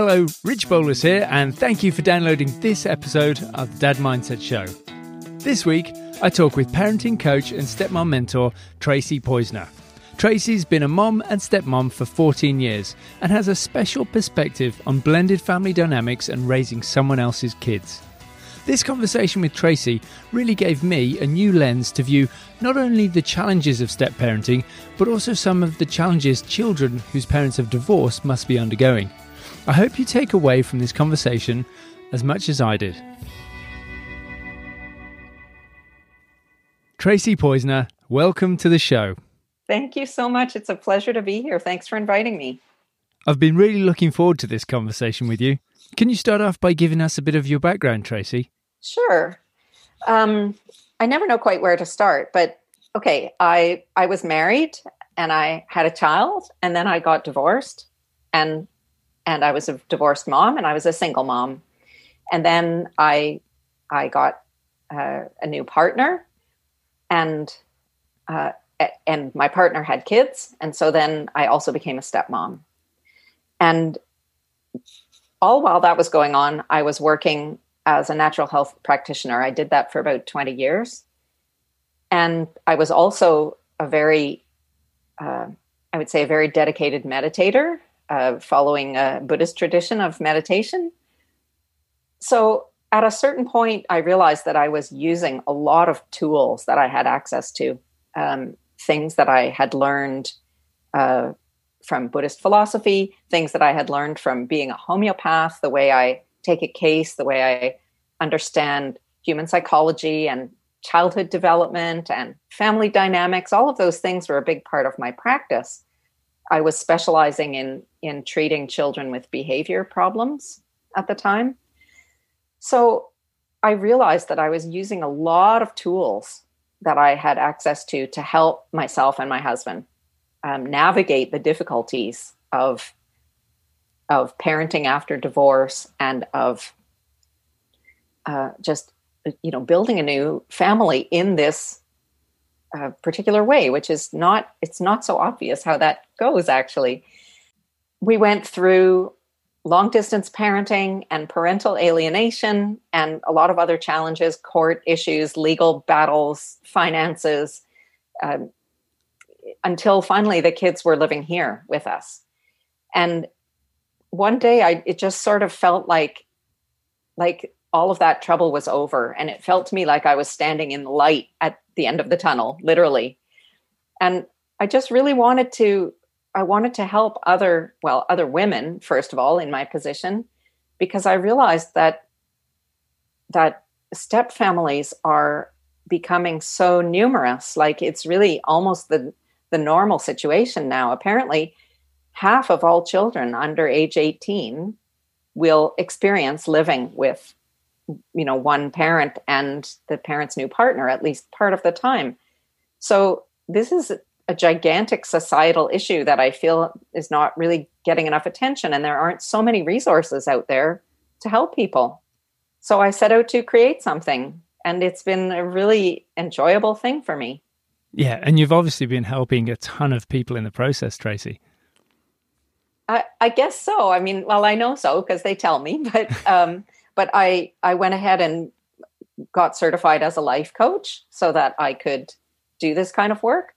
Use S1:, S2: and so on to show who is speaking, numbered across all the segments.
S1: Hello, Rich Bolus here, and thank you for downloading this episode of the Dad Mindset Show. This week, I talk with parenting coach and stepmom mentor Tracy Poizner. Tracy's been a mom and stepmom for 14 years and has a special perspective on blended family dynamics and raising someone else's kids. This conversation with Tracy really gave me a new lens to view not only the challenges of step parenting, but also some of the challenges children whose parents have divorced must be undergoing. I hope you take away from this conversation as much as I did. Tracy Poizner, welcome to the show.
S2: Thank you so much. It's a pleasure to be here. Thanks for inviting me.
S1: I've been really looking forward to this conversation with you. Can you start off by giving us a bit of your background, Tracy?
S2: Sure. Um, I never know quite where to start, but okay, I I was married and I had a child, and then I got divorced, and and I was a divorced mom, and I was a single mom, and then I I got uh, a new partner, and uh, and my partner had kids, and so then I also became a stepmom, and all while that was going on, I was working as a natural health practitioner. I did that for about 20 years. And I was also a very, uh, I would say, a very dedicated meditator, uh, following a Buddhist tradition of meditation. So at a certain point, I realized that I was using a lot of tools that I had access to, um, things that I had learned uh, from Buddhist philosophy, things that I had learned from being a homeopath, the way I take a case, the way I understand human psychology and childhood development and family dynamics, all of those things were a big part of my practice. I was specializing in in treating children with behavior problems at the time. So I realized that I was using a lot of tools that I had access to to help myself and my husband um, navigate the difficulties of of parenting after divorce and of uh, just you know building a new family in this uh, particular way which is not it's not so obvious how that goes actually we went through long distance parenting and parental alienation and a lot of other challenges court issues legal battles finances um, until finally the kids were living here with us. And one day i it just sort of felt like like all of that trouble was over and it felt to me like i was standing in the light at the end of the tunnel literally. And i just really wanted to i wanted to help other well other women first of all in my position because i realized that that step families are becoming so numerous like it's really almost the the normal situation now. Apparently, half of all children under age 18 will experience living with you know one parent and the parent's new partner at least part of the time so this is a gigantic societal issue that i feel is not really getting enough attention and there aren't so many resources out there to help people so i set out to create something and it's been a really enjoyable thing for me
S1: yeah, and you've obviously been helping a ton of people in the process, Tracy.
S2: I, I guess so. I mean, well, I know so because they tell me, but um, but I I went ahead and got certified as a life coach so that I could do this kind of work.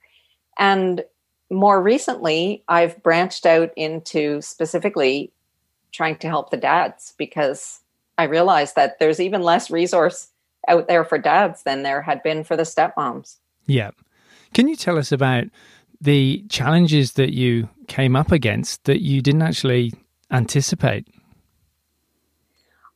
S2: And more recently, I've branched out into specifically trying to help the dads because I realized that there's even less resource out there for dads than there had been for the stepmoms.
S1: Yeah. Can you tell us about the challenges that you came up against that you didn't actually anticipate?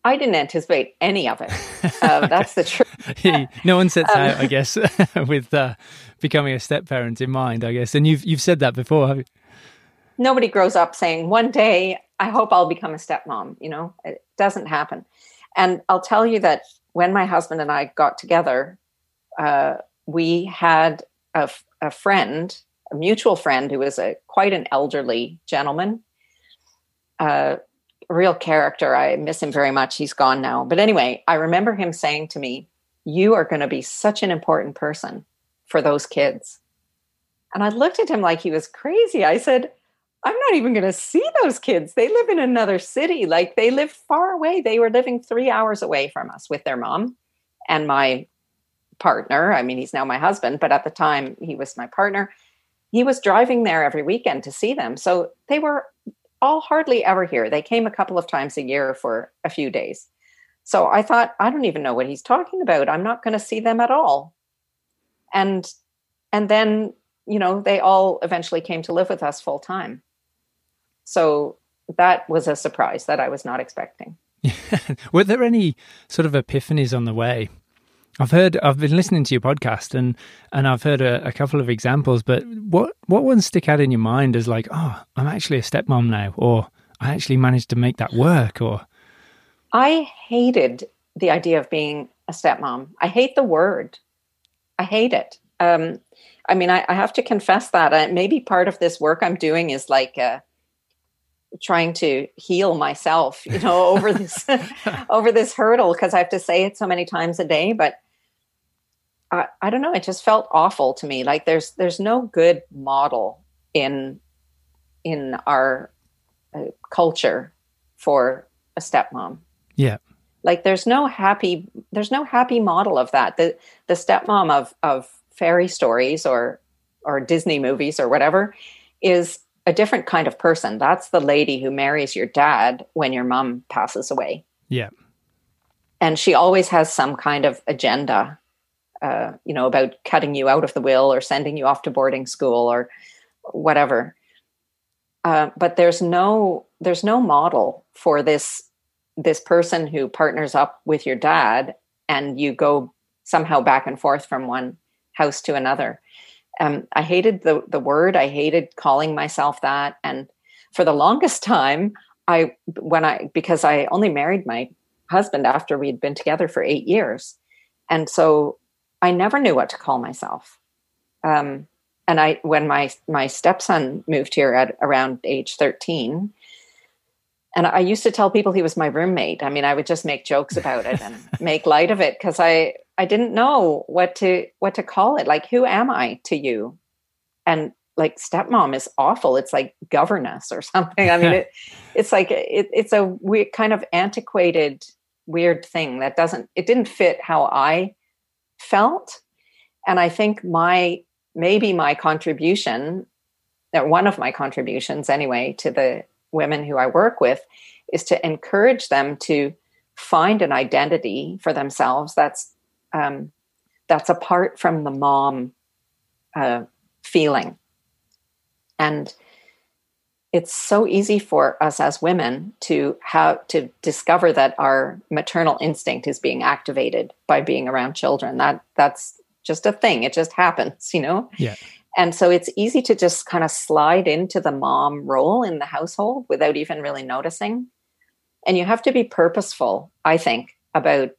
S2: I didn't anticipate any of it. Uh, that's the truth.
S1: no one sets um, out, I guess, with uh, becoming a step parent in mind. I guess, and you've you've said that before, have you?
S2: Nobody grows up saying, "One day, I hope I'll become a stepmom." You know, it doesn't happen. And I'll tell you that when my husband and I got together, uh, we had a, a friend, a mutual friend who was a quite an elderly gentleman, uh, real character. I miss him very much. He's gone now. But anyway, I remember him saying to me, You are going to be such an important person for those kids. And I looked at him like he was crazy. I said, I'm not even going to see those kids. They live in another city. Like they live far away. They were living three hours away from us with their mom and my partner. I mean, he's now my husband, but at the time he was my partner. He was driving there every weekend to see them. So they were all hardly ever here. They came a couple of times a year for a few days. So I thought, I don't even know what he's talking about. I'm not going to see them at all. And and then, you know, they all eventually came to live with us full time. So that was a surprise that I was not expecting.
S1: Were there any sort of epiphanies on the way? I've heard, I've been listening to your podcast, and and I've heard a, a, couple of examples. But what what ones stick out in your mind as like, oh, I'm actually a stepmom now, or I actually managed to make that work, or
S2: I hated the idea of being a stepmom. I hate the word. I hate it. Um, I mean, I, I, have to confess that uh, maybe part of this work I'm doing is like uh, trying to heal myself, you know, over this over this hurdle because I have to say it so many times a day. But I, I don't know. It just felt awful to me. Like there's there's no good model in in our uh, culture for a stepmom.
S1: Yeah.
S2: Like there's no happy there's no happy model of that. The the stepmom of of fairy stories or or Disney movies or whatever is a different kind of person. That's the lady who marries your dad when your mom passes away.
S1: Yeah.
S2: And she always has some kind of agenda uh, you know, about cutting you out of the will or sending you off to boarding school or whatever. Uh, but there's no there's no model for this this person who partners up with your dad and you go somehow back and forth from one house to another. Um, I hated the the word. I hated calling myself that, and for the longest time, I when I because I only married my husband after we'd been together for eight years, and so I never knew what to call myself. Um, and I, when my my stepson moved here at around age thirteen, and I used to tell people he was my roommate. I mean, I would just make jokes about it and make light of it because I I didn't know what to what to call it. Like, who am I to you? And like stepmom is awful. It's like governess or something. I mean, it, it's like it, it's a weird kind of antiquated, weird thing that doesn't. It didn't fit how I felt. And I think my maybe my contribution, or one of my contributions anyway, to the women who I work with is to encourage them to find an identity for themselves that's um, that's apart from the mom uh, feeling. And it's so easy for us as women to have to discover that our maternal instinct is being activated by being around children. That that's just a thing. It just happens you know?
S1: Yeah.
S2: And so it's easy to just kind of slide into the mom role in the household without even really noticing. And you have to be purposeful i think about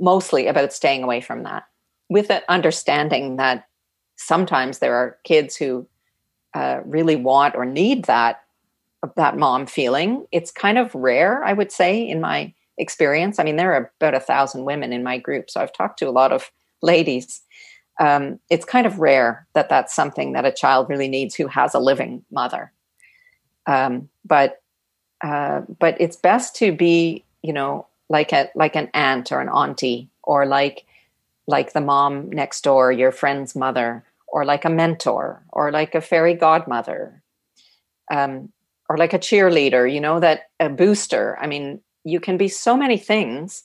S2: mostly about staying away from that with an understanding that sometimes there are kids who uh, really want or need that that mom feeling. It's kind of rare, I would say, in my experience. I mean, there are about a thousand women in my group, so I've talked to a lot of ladies. Um, it's kind of rare that that's something that a child really needs who has a living mother. Um, but uh, but it's best to be, you know, like a like an aunt or an auntie, or like like the mom next door, your friend's mother, or like a mentor or like a fairy godmother um, or like a cheerleader you know that a booster i mean you can be so many things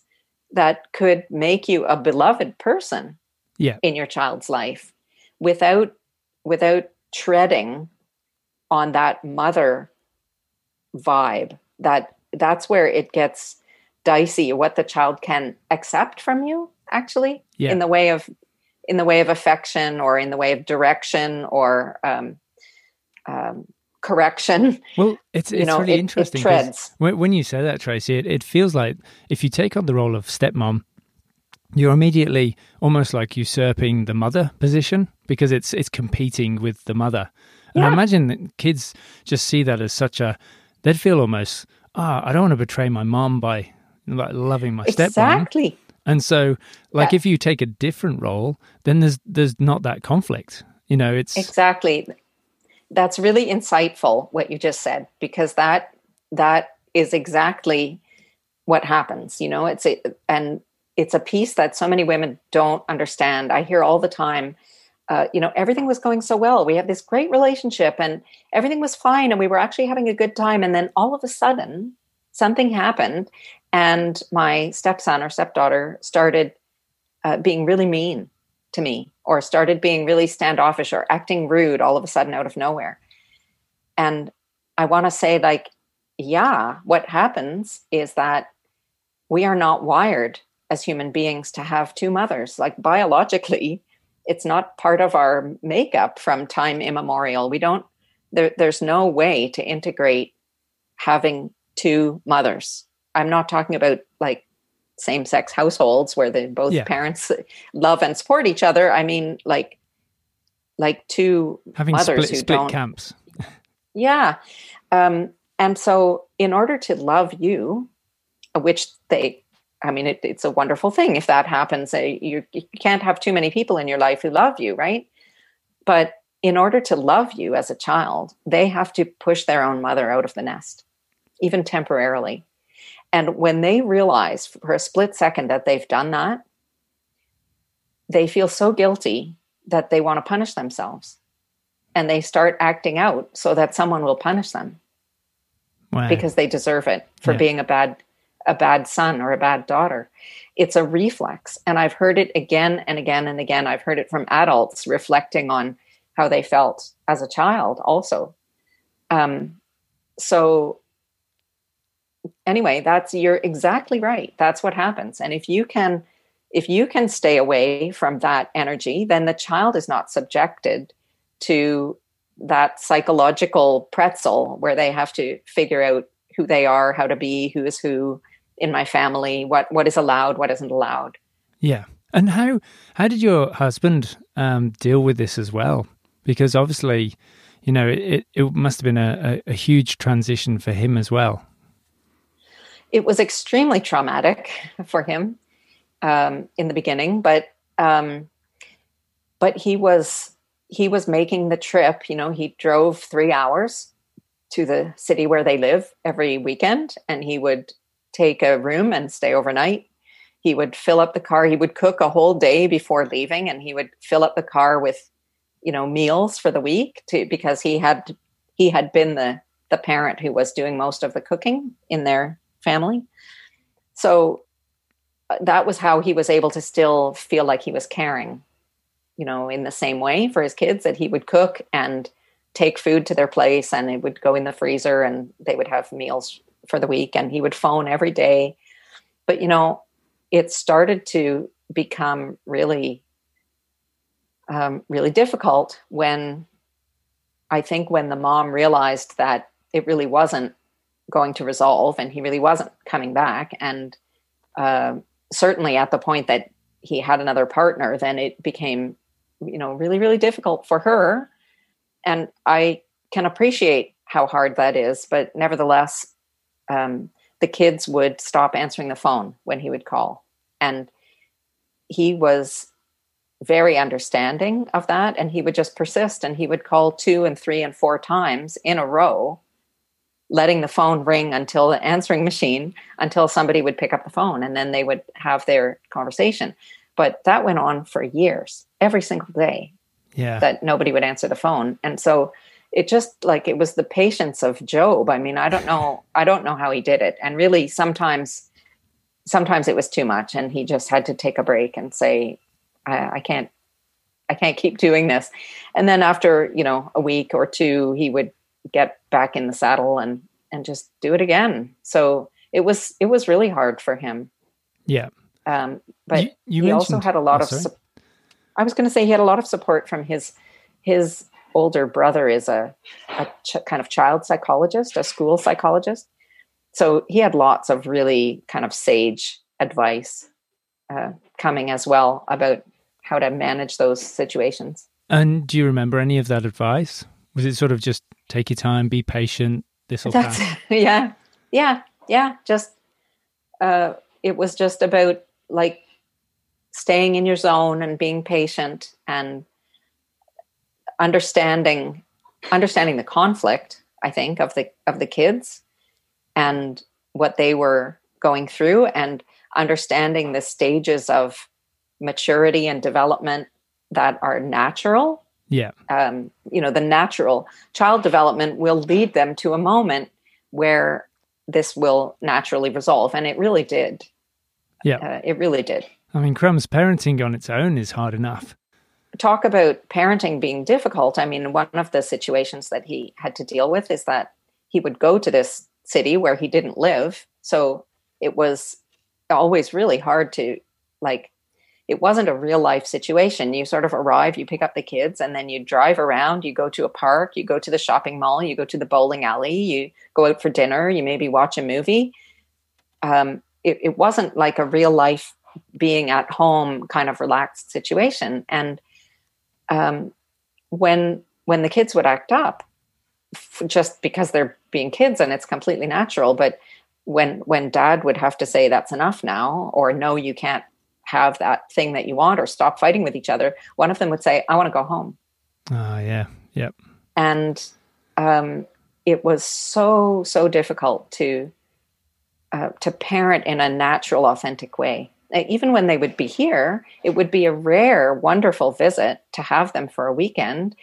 S2: that could make you a beloved person
S1: yeah.
S2: in your child's life without without treading on that mother vibe that that's where it gets dicey what the child can accept from you actually
S1: yeah.
S2: in the way of in the way of affection or in the way of direction or um, um, correction.
S1: Well, it's it's know, really it, interesting.
S2: It treads.
S1: When, when you say that, Tracy, it, it feels like if you take on the role of stepmom, you're immediately almost like usurping the mother position because it's it's competing with the mother. And yeah. I imagine that kids just see that as such a they'd feel almost ah oh, I don't want to betray my mom by like loving my stepmom. Exactly. And so, like, yeah. if you take a different role, then there's there's not that conflict. You know, it's
S2: exactly that's really insightful what you just said because that that is exactly what happens you know it's a and it's a piece that so many women don't understand i hear all the time uh, you know everything was going so well we had this great relationship and everything was fine and we were actually having a good time and then all of a sudden something happened and my stepson or stepdaughter started uh, being really mean to me or started being really standoffish or acting rude all of a sudden out of nowhere. And i want to say like yeah what happens is that we are not wired as human beings to have two mothers. Like biologically it's not part of our makeup from time immemorial. We don't there, there's no way to integrate having two mothers i'm not talking about like same sex households where the both yeah. parents love and support each other i mean like like two
S1: having
S2: mothers
S1: split,
S2: who
S1: split
S2: don't
S1: camps
S2: yeah um and so in order to love you which they I mean, it, it's a wonderful thing if that happens. Uh, you, you can't have too many people in your life who love you, right? But in order to love you as a child, they have to push their own mother out of the nest, even temporarily. And when they realize for a split second that they've done that, they feel so guilty that they want to punish themselves. And they start acting out so that someone will punish them wow. because they deserve it for yeah. being a bad a bad son or a bad daughter. It's a reflex. And I've heard it again and again and again. I've heard it from adults reflecting on how they felt as a child also. Um, so anyway, that's you're exactly right. That's what happens. And if you can if you can stay away from that energy, then the child is not subjected to that psychological pretzel where they have to figure out who they are, how to be, who is who, in my family, what what is allowed, what isn't allowed.
S1: Yeah. And how how did your husband um, deal with this as well? Because obviously, you know, it, it must have been a, a, a huge transition for him as well.
S2: It was extremely traumatic for him um, in the beginning, but um, but he was he was making the trip. You know, he drove three hours to the city where they live every weekend, and he would take a room and stay overnight. He would fill up the car. He would cook a whole day before leaving, and he would fill up the car with, you know, meals for the week to because he had he had been the the parent who was doing most of the cooking in their family. So uh, that was how he was able to still feel like he was caring, you know, in the same way for his kids that he would cook and take food to their place and it would go in the freezer and they would have meals for the week and he would phone every day. But, you know, it started to become really, um, really difficult when I think when the mom realized that it really wasn't going to resolve and he really wasn't coming back. And uh, certainly at the point that he had another partner, then it became, you know, really, really difficult for her. And I can appreciate how hard that is, but nevertheless, um, the kids would stop answering the phone when he would call. And he was very understanding of that. And he would just persist and he would call two and three and four times in a row, letting the phone ring until the answering machine, until somebody would pick up the phone and then they would have their conversation. But that went on for years, every single day.
S1: Yeah.
S2: That nobody would answer the phone. And so it just like it was the patience of Job. I mean, I don't know, I don't know how he did it. And really sometimes sometimes it was too much and he just had to take a break and say, I, I can't I can't keep doing this. And then after, you know, a week or two, he would get back in the saddle and and just do it again. So it was it was really hard for him.
S1: Yeah.
S2: Um, but you, you he also had a lot oh, of. Su- I was going to say he had a lot of support from his his older brother is a, a ch- kind of child psychologist, a school psychologist. So he had lots of really kind of sage advice uh, coming as well about how to manage those situations.
S1: And do you remember any of that advice? Was it sort of just take your time, be patient, this will pass?
S2: Yeah, yeah, yeah. Just uh, it was just about like staying in your zone and being patient and understanding understanding the conflict, I think, of the of the kids and what they were going through and understanding the stages of maturity and development that are natural.
S1: Yeah.
S2: Um, you know, the natural child development will lead them to a moment where this will naturally resolve. And it really did.
S1: Yeah.
S2: Uh, it really did.
S1: I mean, Crumb's parenting on its own is hard enough.
S2: Talk about parenting being difficult. I mean, one of the situations that he had to deal with is that he would go to this city where he didn't live. So it was always really hard to like it wasn't a real life situation. You sort of arrive, you pick up the kids, and then you drive around. You go to a park, you go to the shopping mall, you go to the bowling alley, you go out for dinner, you maybe watch a movie. Um, it, it wasn't like a real life being at home kind of relaxed situation. And um, when when the kids would act up, just because they're being kids and it's completely natural, but when when dad would have to say that's enough now or no you can't have that thing that you want or stop fighting with each other one of them would say i want to go home.
S1: Oh yeah. Yep.
S2: And um, it was so so difficult to uh, to parent in a natural authentic way. Even when they would be here it would be a rare wonderful visit to have them for a weekend.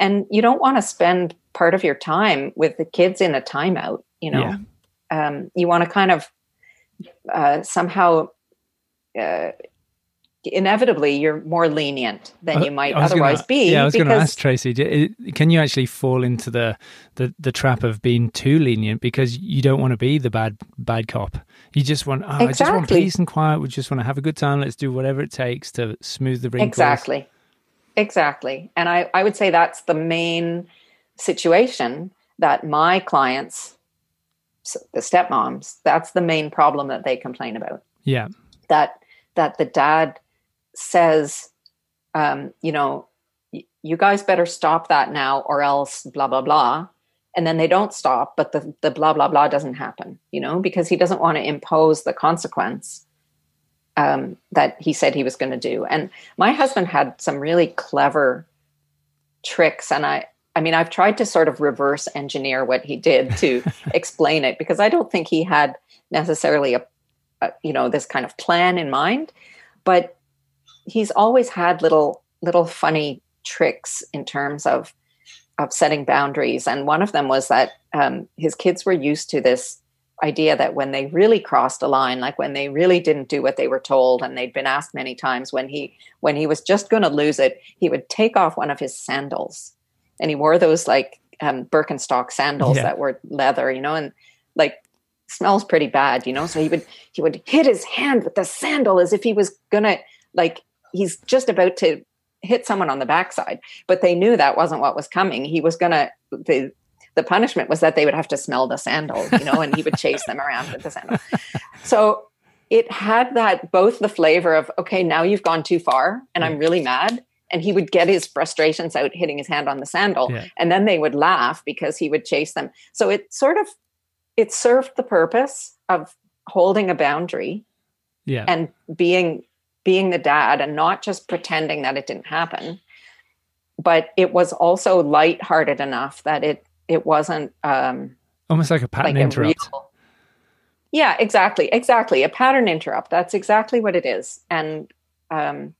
S2: And you don't want to spend part of your time with the kids in a timeout you know? Yeah. Um, you want to kind of uh, somehow uh, inevitably you're more lenient than you might otherwise
S1: gonna,
S2: be.
S1: Yeah, I was going to ask Tracy, can you actually fall into the, the the trap of being too lenient because you don't want to be the bad bad cop? You just want, oh, exactly. I just want peace and quiet. We just want to have a good time. Let's do whatever it takes to smooth the wrinkles.
S2: Exactly, exactly. And I I would say that's the main situation that my clients the stepmoms that's the main problem that they complain about
S1: yeah
S2: that that the dad says um, you know you guys better stop that now or else blah blah blah. And then they don't stop but the, the blah blah blah doesn't happen you know because he doesn't want to impose the consequence um, that he said he was going to do. And my husband had some really clever tricks and i I mean, I've tried to sort of reverse engineer what he did to explain it because I don't think he had necessarily a, a, you know, this kind of plan in mind, but he's always had little little funny tricks in terms of of setting boundaries. And one of them was that um, his kids were used to this idea that when they really crossed a line, like when they really didn't do what they were told, and they'd been asked many times when he when he was just going to lose it, he would take off one of his sandals and he wore those like um, Birkenstock sandals yeah. that were leather, you know, and like smells pretty bad, you know. So he would he would hit his hand with the sandal as if he was gonna like he's just about to hit someone on the backside. But they knew that wasn't what was coming. He was gonna the the punishment was that they would have to smell the sandal, you know, and he would chase them around with the sandal. So it had that both the flavor of okay, now you've gone too far, and I'm really mad, and he would get his frustrations out hitting his hand on the sandal yeah. and then they would laugh because he would chase them so it sort of it served the purpose of holding a boundary
S1: yeah.
S2: and being being the dad and not just pretending that it didn't happen but it was also light-hearted enough that it it wasn't um
S1: almost like a pattern like interrupt. a real,
S2: yeah exactly exactly a pattern interrupt. That's exactly what it is. And um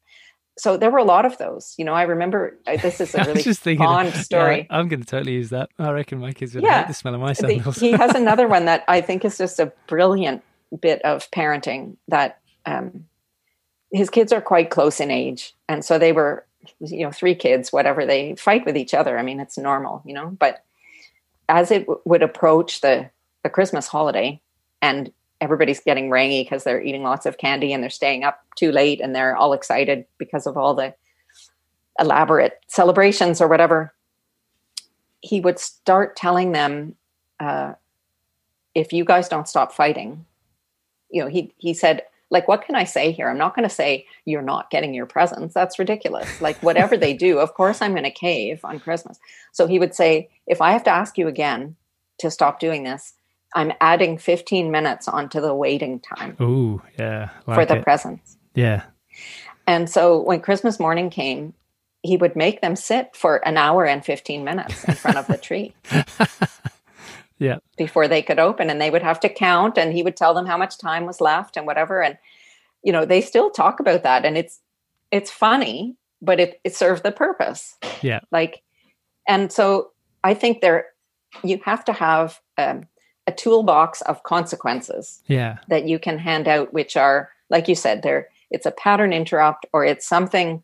S2: so there were a lot of those. You know, I remember this is a really fond story.
S1: Yeah, I'm going to totally use that. I reckon my kids would yeah. hate the smell of my sandals.
S2: he has another one that I think is just a brilliant bit of parenting. That um, his kids are quite close in age, and so they were, you know, three kids. Whatever they fight with each other. I mean, it's normal, you know. But as it w- would approach the the Christmas holiday, and everybody's getting rangy because they're eating lots of candy and they're staying up too late and they're all excited because of all the elaborate celebrations or whatever. He would start telling them uh, if you guys don't stop fighting you know he he said like what can i say here? I'm not going to say you're not getting your presents. That's ridiculous. Like whatever they do of course i'm going to cave on christmas. So he would say if i have to ask you again to stop doing this I'm adding 15 minutes onto the waiting time.
S1: Ooh, yeah.
S2: Like for the
S1: it.
S2: presents.
S1: Yeah.
S2: And so when Christmas morning came, he would make them sit for an hour and 15 minutes in front of the tree.
S1: yeah.
S2: Before they could open and they would have to count and he would tell them how much time was left and whatever and you know, they still talk about that and it's it's funny, but it it served the purpose.
S1: Yeah.
S2: Like and so I think there you have to have um, a toolbox of consequences
S1: yeah.
S2: that you can hand out which are like you said there it's a pattern interrupt or it's something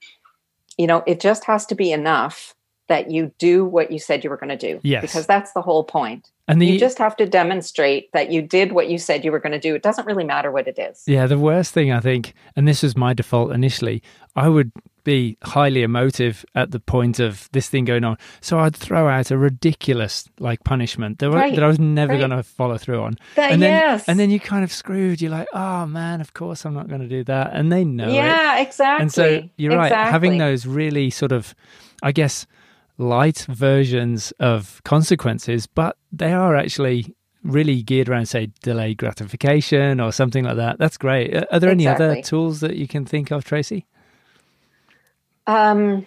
S2: you know it just has to be enough that you do what you said you were going to do
S1: Yes.
S2: because that's the whole point
S1: And the
S2: you just have to demonstrate that you did what you said you were going to do it doesn't really matter what it is
S1: Yeah, the worst thing I think, and this was my default initially, I would be highly emotive at the point of this thing going on. So I'd throw out a ridiculous like punishment that,
S2: Right,
S1: that I was never
S2: right.
S1: going to follow through on.
S2: That-
S1: and then,
S2: yes.
S1: and then you kind of screwed. You're like, oh man, of course I'm not going to do that, and they know it.
S2: yeah exactly
S1: And so you're right, having those really sort of, I guess, light versions of consequences, but they are actually really geared around, say, delayed gratification or something like that. That's great. Are there any other tools that you can think of, Tracy?
S2: um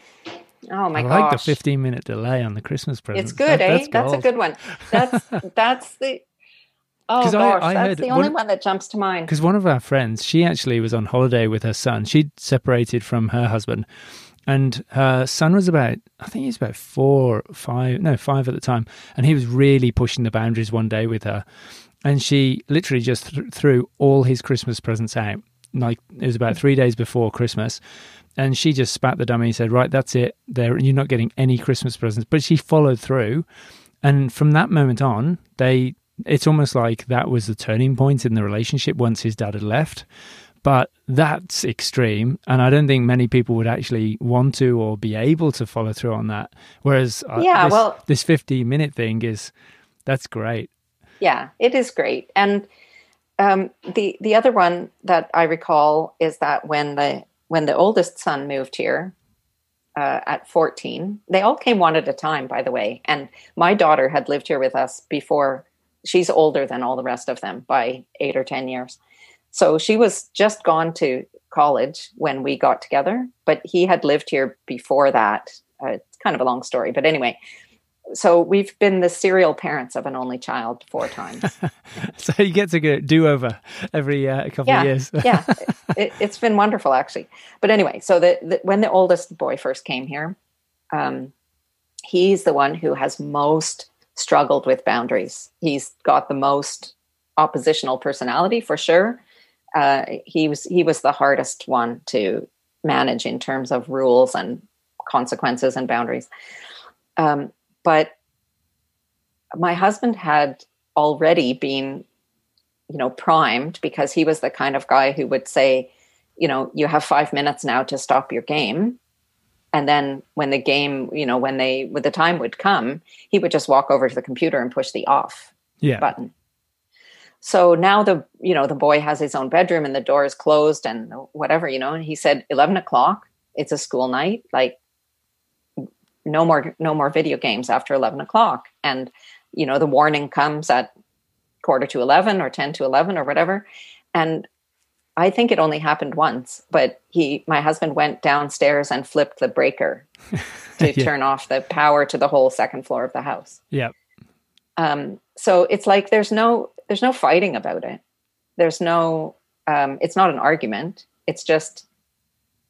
S2: oh my
S1: I
S2: gosh
S1: like the 15 minute delay on the Christmas present.
S2: It's good, eh? That's, a good one. That's that's the oh
S1: 'Cause I-
S2: gosh,
S1: I
S2: that's
S1: heard
S2: the only
S1: one-
S2: one that jumps to mind.
S1: Because one of our friends, she actually was on holiday with her son. She'd separated from her husband, and her son was about, I think he was about four, five, no, five at the time. And he was really pushing the boundaries one day with her. And she literally just th- threw all his Christmas presents out. Like it was about three days before Christmas. And she just spat the dummy and said, Right, that's it. There, you're not getting any Christmas presents. But she followed through. And from that moment on, they it's almost like that was the turning point in the relationship once his dad had left. But that's extreme, and I don't think many people would actually want to or be able to follow through on that. Whereas, uh,
S2: Yeah,
S1: this,
S2: well-
S1: this 15 minute thing is that's great.
S2: Yeah, it is great. And um, the the other one that I recall is that when the when the oldest son moved here uh, at 14, they all came one at a time, by the way. And my daughter had lived here with us before. She's older than all the rest of them by eight or 10 years. So she was just gone to college when we got together, but he had lived here before that. Uh, it's kind of a long story, but anyway. So we've been the serial parents of an only child four times.
S1: So you get to go do over every uh, couple
S2: yeah,
S1: of years.
S2: yeah, it, it's been wonderful actually. But anyway, so the, the when the oldest boy first came here, um, he's the one who has most struggled with boundaries. He's got the most oppositional personality for sure. Uh, he was he was the hardest one to manage in terms of rules and consequences and boundaries. Um, but my husband had already been you know primed because he was the kind of guy who would say you know you have 5 minutes now to stop your game and then when the game you know when they when the time would come he would just walk over to the computer and push the off
S1: Yeah.
S2: button so now the you know the boy has his own bedroom and the door is closed and whatever you know and he said 11 o'clock it's a school night like no more no more video games after 11 o'clock and you know the warning comes at quarter to 11 or 10 to 11 or whatever and i think it only happened once but he my husband went downstairs and flipped the breaker to
S1: Yeah.
S2: turn off the power to the whole second floor of the house
S1: Yeah.
S2: um, so it's like there's no there's no fighting about it. There's no um, it's not an argument. It's just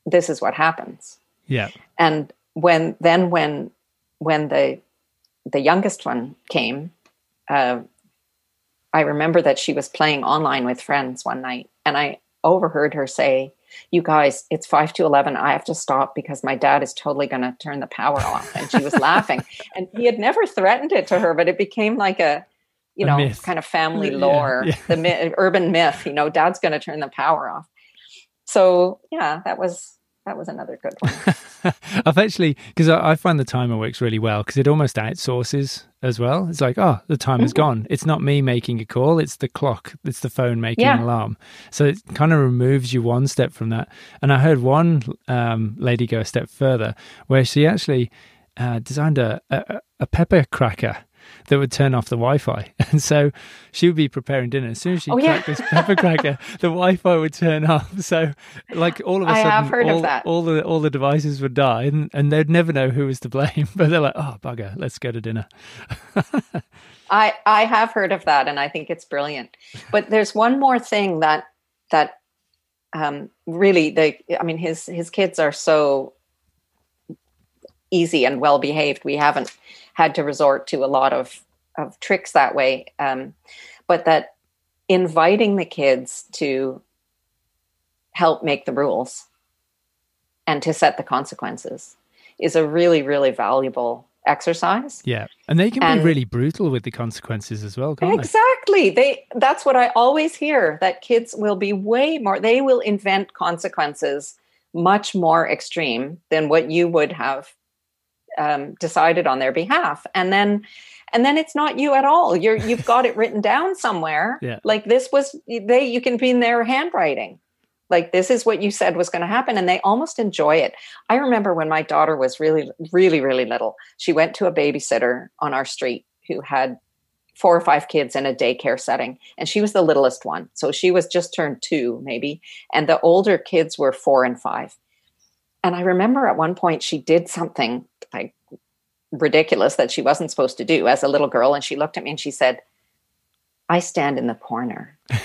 S2: this is what happens.
S1: Yeah.
S2: and when then when when the the youngest one came uh, i remember that she was playing online with friends one night and i overheard her say you guys it's 5 to 11 i have to stop because my dad is totally going to turn the power off. And she was laughing. And he had never threatened it to her but it became like a you know
S1: myth.
S2: kind of family lore
S1: yeah.
S2: the mi- urban myth you know dad's going to turn the power off so yeah that was that was another good one
S1: I've actually because I, I find the timer works really well because it almost outsources as well. It's like, oh, the timer's
S2: Mhm.
S1: gone. It's not me making a call; it's the clock. It's the phone making an alarm. So it kind of removes you one step from that. And I heard one um, lady go a step further where she actually uh, designed a, a a pepper cracker. That would turn off the Wi-Fi, and so she would be preparing dinner. As soon as she oh, cracked yeah. this pepper cracker, the Wi-Fi would turn off. So, like all of a sudden, all, all, the all the devices would die, and, and they'd never know who was to blame. But they're like, "Oh bugger, let's go to dinner."
S2: I I have heard of that, and I think it's brilliant. But there's one more thing that that um, really they. I mean, his his kids are so easy and well behaved. We haven't had to resort to a lot of of tricks that way, um, but that inviting the kids to help make the rules and to set the consequences is a really really valuable exercise.
S1: Yeah. And they can and be really brutal with the consequences as well,
S2: exactly. They? they that's what I always hear that kids will be way more they will invent consequences much more extreme than what you would have um, decided on their behalf. And then and then it's not you at all. You're you've got it written down somewhere.
S1: Yeah.
S2: Like this was they you can be in their handwriting like this is what you said was going to happen and they almost enjoy it i remember when my daughter was really really really little she went to a babysitter on our street who had four or five kids in a daycare setting and she was the littlest one so she was just turned two maybe and the older kids were four and five and i remember at one point she did something like ridiculous that she wasn't supposed to do as a little girl. And she looked at me and she said i stand in the corner.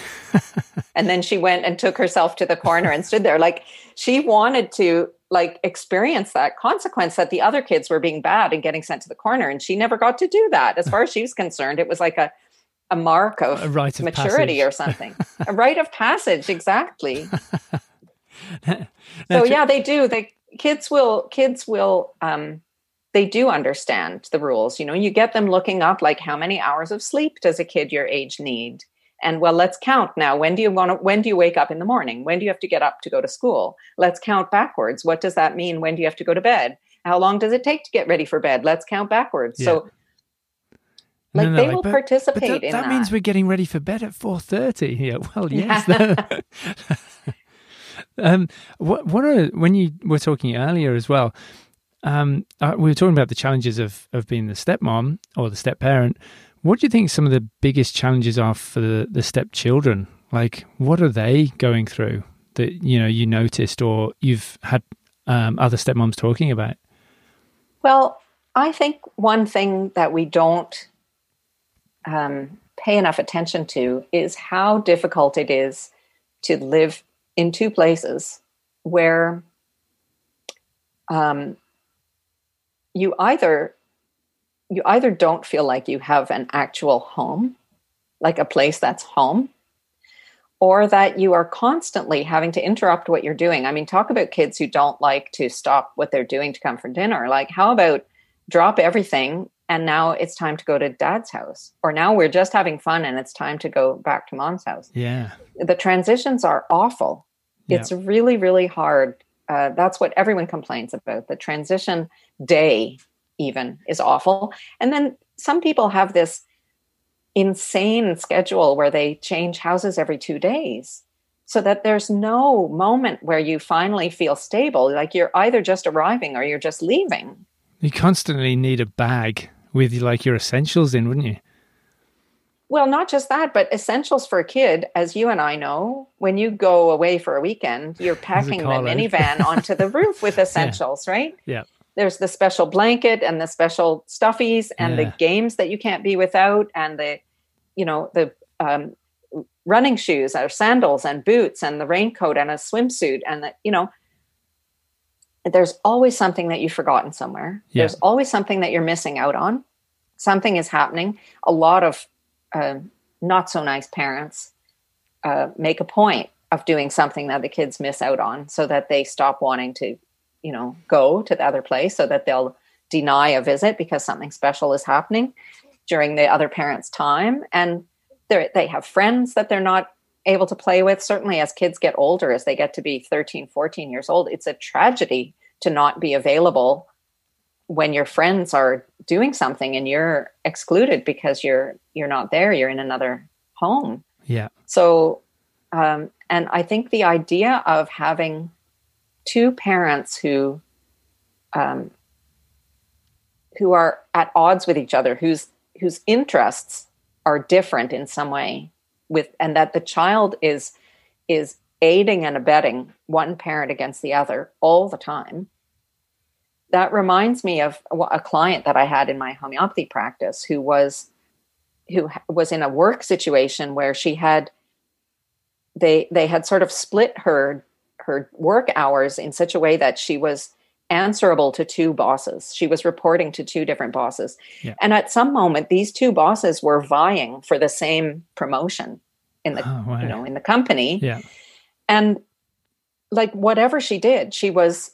S2: And then she went and took herself to the corner and stood there. Like she wanted to like experience that consequence that the other kids were being bad and getting sent to the corner. And she never got to do that. As far as she was concerned it was like a a mark of, a
S1: rite of
S2: maturity
S1: passage.
S2: or something. A rite of passage exactly. So yeah they do. They kids will kids will um they do understand the rules. You know you get them looking up like how many hours of sleep does a kid your age need? And well let's count now. When do you want to when do you wake up in the morning? When do you have to get up to go to school? Let's count backwards. What does that mean? When do you have to go to bed? How long does it take to get ready for bed? Let's count backwards. Yeah. so like no, no, they like, will but, participate but that, in
S1: that,
S2: that.
S1: means we're getting ready for bed at 4.30 yeah well yes. Yeah. um what what are when you were talking earlier as well um uh, we were talking about the challenges of of being the stepmom or the step parent what do you think some of the biggest challenges are for the, the stepchildren? Like, what are they going through that you know you noticed or you've had um, other stepmoms talking about?
S2: Well, I think one thing that we don't um, pay enough attention to is how difficult it is to live in two places where um, you either you either don't feel like you have an actual home, like a place that's home, or that you are constantly having to interrupt what you're doing. I mean, talk about kids who don't like to stop what they're doing to come for dinner. Like, how about drop everything and now it's time to go to dad's house? Or now we're just having fun and it's time to go back to mom's house.
S1: Yeah.
S2: The transitions are awful. Yeah. It's really, really hard. Uh, that's what everyone complains about. The transition day even is awful. And then some people have this insane schedule where they change houses every two days so that there's no moment where you finally feel stable. Like you're either just arriving or you're just leaving.
S1: You constantly need a bag with like your essentials in, wouldn't you?
S2: Well, not just that, but essentials for a kid, as you and I know, when you go away for a weekend, you're packing the minivan onto the roof with essentials,
S1: yeah.
S2: right?
S1: Yeah
S2: there's the special blanket and the special stuffies and yeah. the games that you can't be without and the you know the um, running shoes or sandals and boots and the raincoat and a swimsuit and the you know there's always something that you've forgotten somewhere yeah. there's always something that you're missing out on something is happening a lot of uh, not so nice parents uh, make a point of doing something that the kids miss out on so that they stop wanting to you know go to the other place so that they'll deny a visit because something special is happening during the other parent's time. And they have friends that they're not able to play with. Certainly as kids get older as they get to be 13 14 years old it's a tragedy to not be available when your friends are doing something and you're excluded because you're you're not there you're in another home.
S1: Yeah.
S2: So um, and i think the idea of having two parents who um, who are at odds with each other, whose whose interests are different in some way with and that the child is is aiding and abetting one parent against the other all the time that reminds me of a client that i had in my homeopathy practice who was who was in a work situation where she had they they had sort of split her her work hours in such a way that she was answerable to two bosses. She was reporting to two different bosses. Yeah. And at some moment these two bosses were vying for the same promotion in the oh, wow. you know in the company.
S1: Yeah.
S2: And like whatever she did, she was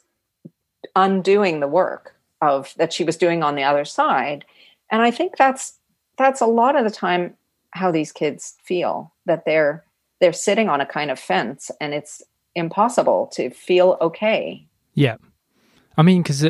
S2: undoing the work of that she was doing on the other side. And I think that's that's a lot of the time how these kids feel that they're they're sitting on a kind of fence and it's impossible to feel okay.
S1: Yeah. I mean, because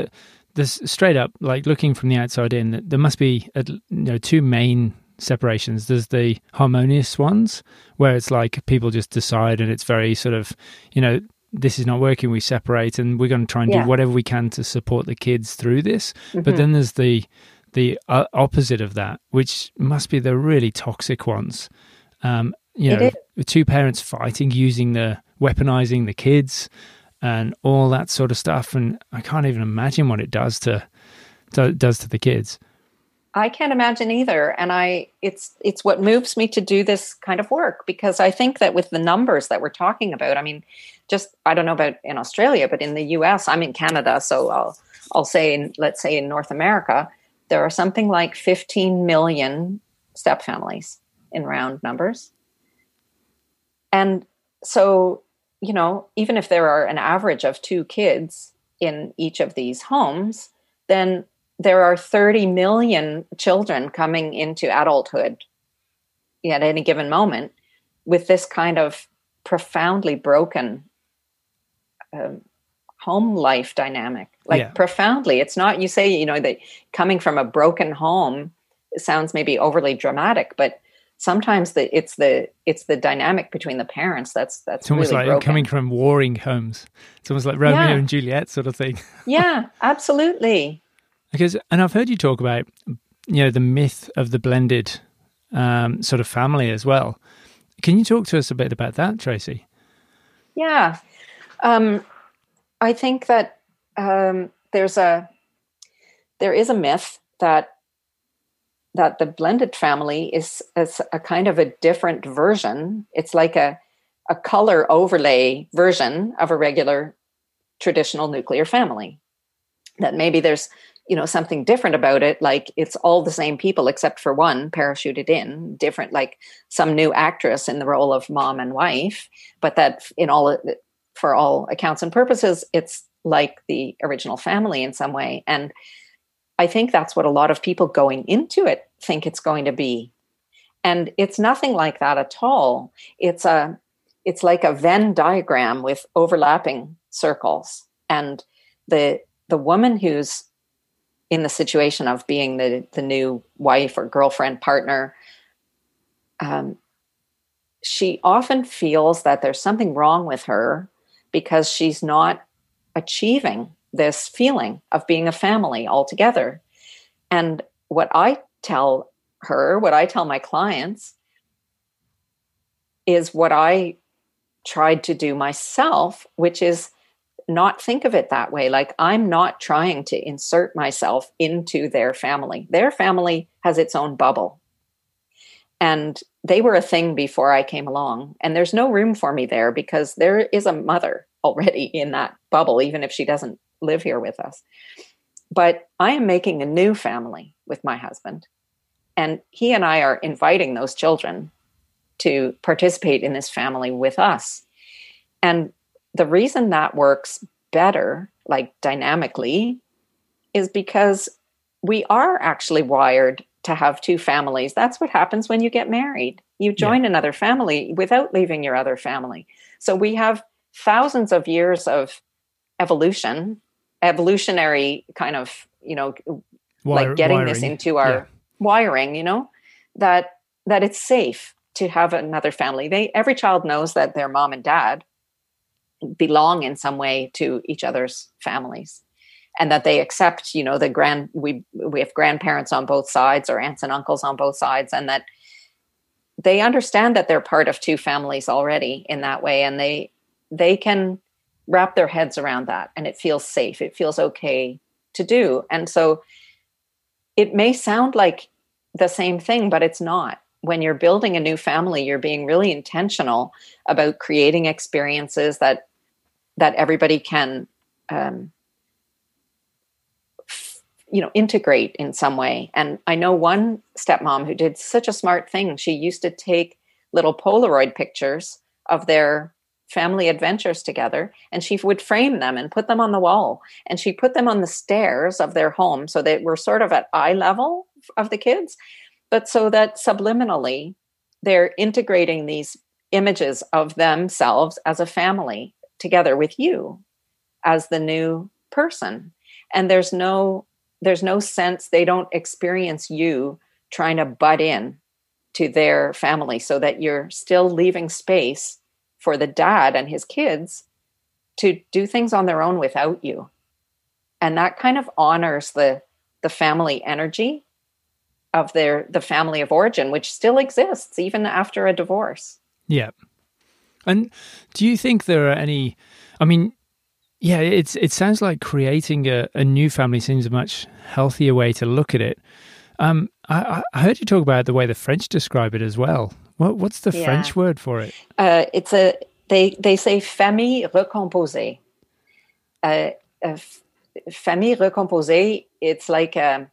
S1: there's straight up, like looking from the outside in, there must be you know two main separations. There's the harmonious ones where it's like people just decide and it's very sort of, you know, this is not working. We separate and we're going to try and yeah. do whatever we can to support the kids through this. Mm-hmm. But then there's the the uh, opposite of that, which must be the really toxic ones. Um, you know, two parents fighting, using the weaponizing the kids and all that sort of stuff. And I can't even imagine what it does to, to does to the kids.
S2: I can't imagine either. And I it's it's what moves me to do this kind of work because I think that with the numbers that we're talking about, I mean, just I don't know about in Australia, but in the US, I'm in Canada, so I'll I'll say in let's say in North America, there are something like 15 million step families in round numbers. And so you know, even if there are an average of two kids in each of these homes, then there are 30 million children coming into adulthood at any given moment with this kind of profoundly broken um, home life dynamic like yeah. profoundly it's not you say you know that coming from a broken home sounds maybe overly dramatic but sometimes the it's the it's the dynamic between the parents that's that's
S1: it's almost
S2: really
S1: like
S2: broken.
S1: coming from warring homes it's almost like romeo yeah. and juliet sort of thing
S2: yeah absolutely
S1: because and i've heard you talk about you know the myth of the blended um, sort of family as well can you talk to us a bit about that tracy
S2: yeah um, i think that um, there's a there is a myth that that the blended family is, is a kind of a different version. It's like a, a color overlay version of a regular traditional nuclear family. That maybe there's you know something different about it like it's all the same people except for one parachuted in different like some new actress in the role of mom and wife but that in all for all accounts and purposes it's like the original family in some way and I think that's what a lot of people going into it think it's going to be. And it's nothing like that at all. It's a it's like a Venn diagram with overlapping circles. And the the woman who's in the situation of being the the new wife or girlfriend partner, um, she often feels that there's something wrong with her because she's not achieving this feeling of being a family altogether. And what I tell her, what I tell my clients, is what I tried to do myself, which is not think of it that way. Like I'm not trying to insert myself into their family. Their family has its own bubble. And they were a thing before I came along. And there's no room for me there because there is a mother already in that bubble, even if she doesn't live here with us. But I am making a new family with my husband. And he and I are inviting those children to participate in this family with us. And the reason that works better, like dynamically, is because we are actually wired to have two families. That's what happens when you get married. You join yeah. another family without leaving your other family. So we have thousands of years of evolution evolutionary kind of you know Wire, like getting wiring. this into our yeah. wiring you know that that it's safe to have another family they every child knows that their mom and dad belong in some way to each other's families. And that they accept you know the grand we we have grandparents on both sides or aunts and uncles on both sides and that they understand that they're part of two families already in that way and they they can wrap their heads around that and it feels safe. It feels okay to do. And so it may sound like the same thing but it's not. When you're building a new family you're being really intentional about creating experiences that that everybody can um, you know integrate in some way. And i know one stepmom who did such a smart thing. She used to take little polaroid pictures of their family adventures together and she would frame them and put them on the wall. And she put them on the stairs of their home so they were sort of at eye level of the kids but so that subliminally they're integrating these images of themselves as a family together with you as the new person. And there's no there's no sense they don't experience you trying to butt in to their family so that you're still leaving space for the dad and his kids to do things on their own without you. And that kind of honors the the family energy of their the family of origin which still exists even after a divorce.
S1: Yeah and do you think there are any i mean yeah, it's it sounds like creating a, a new family seems a much healthier way to look at it. Um, I, I, heard you talk about the way the French describe it as well. What, what's the yeah. French word for it?
S2: Uh, it's a they they say famille recomposée. Uh, famille recomposée. It's like a, um,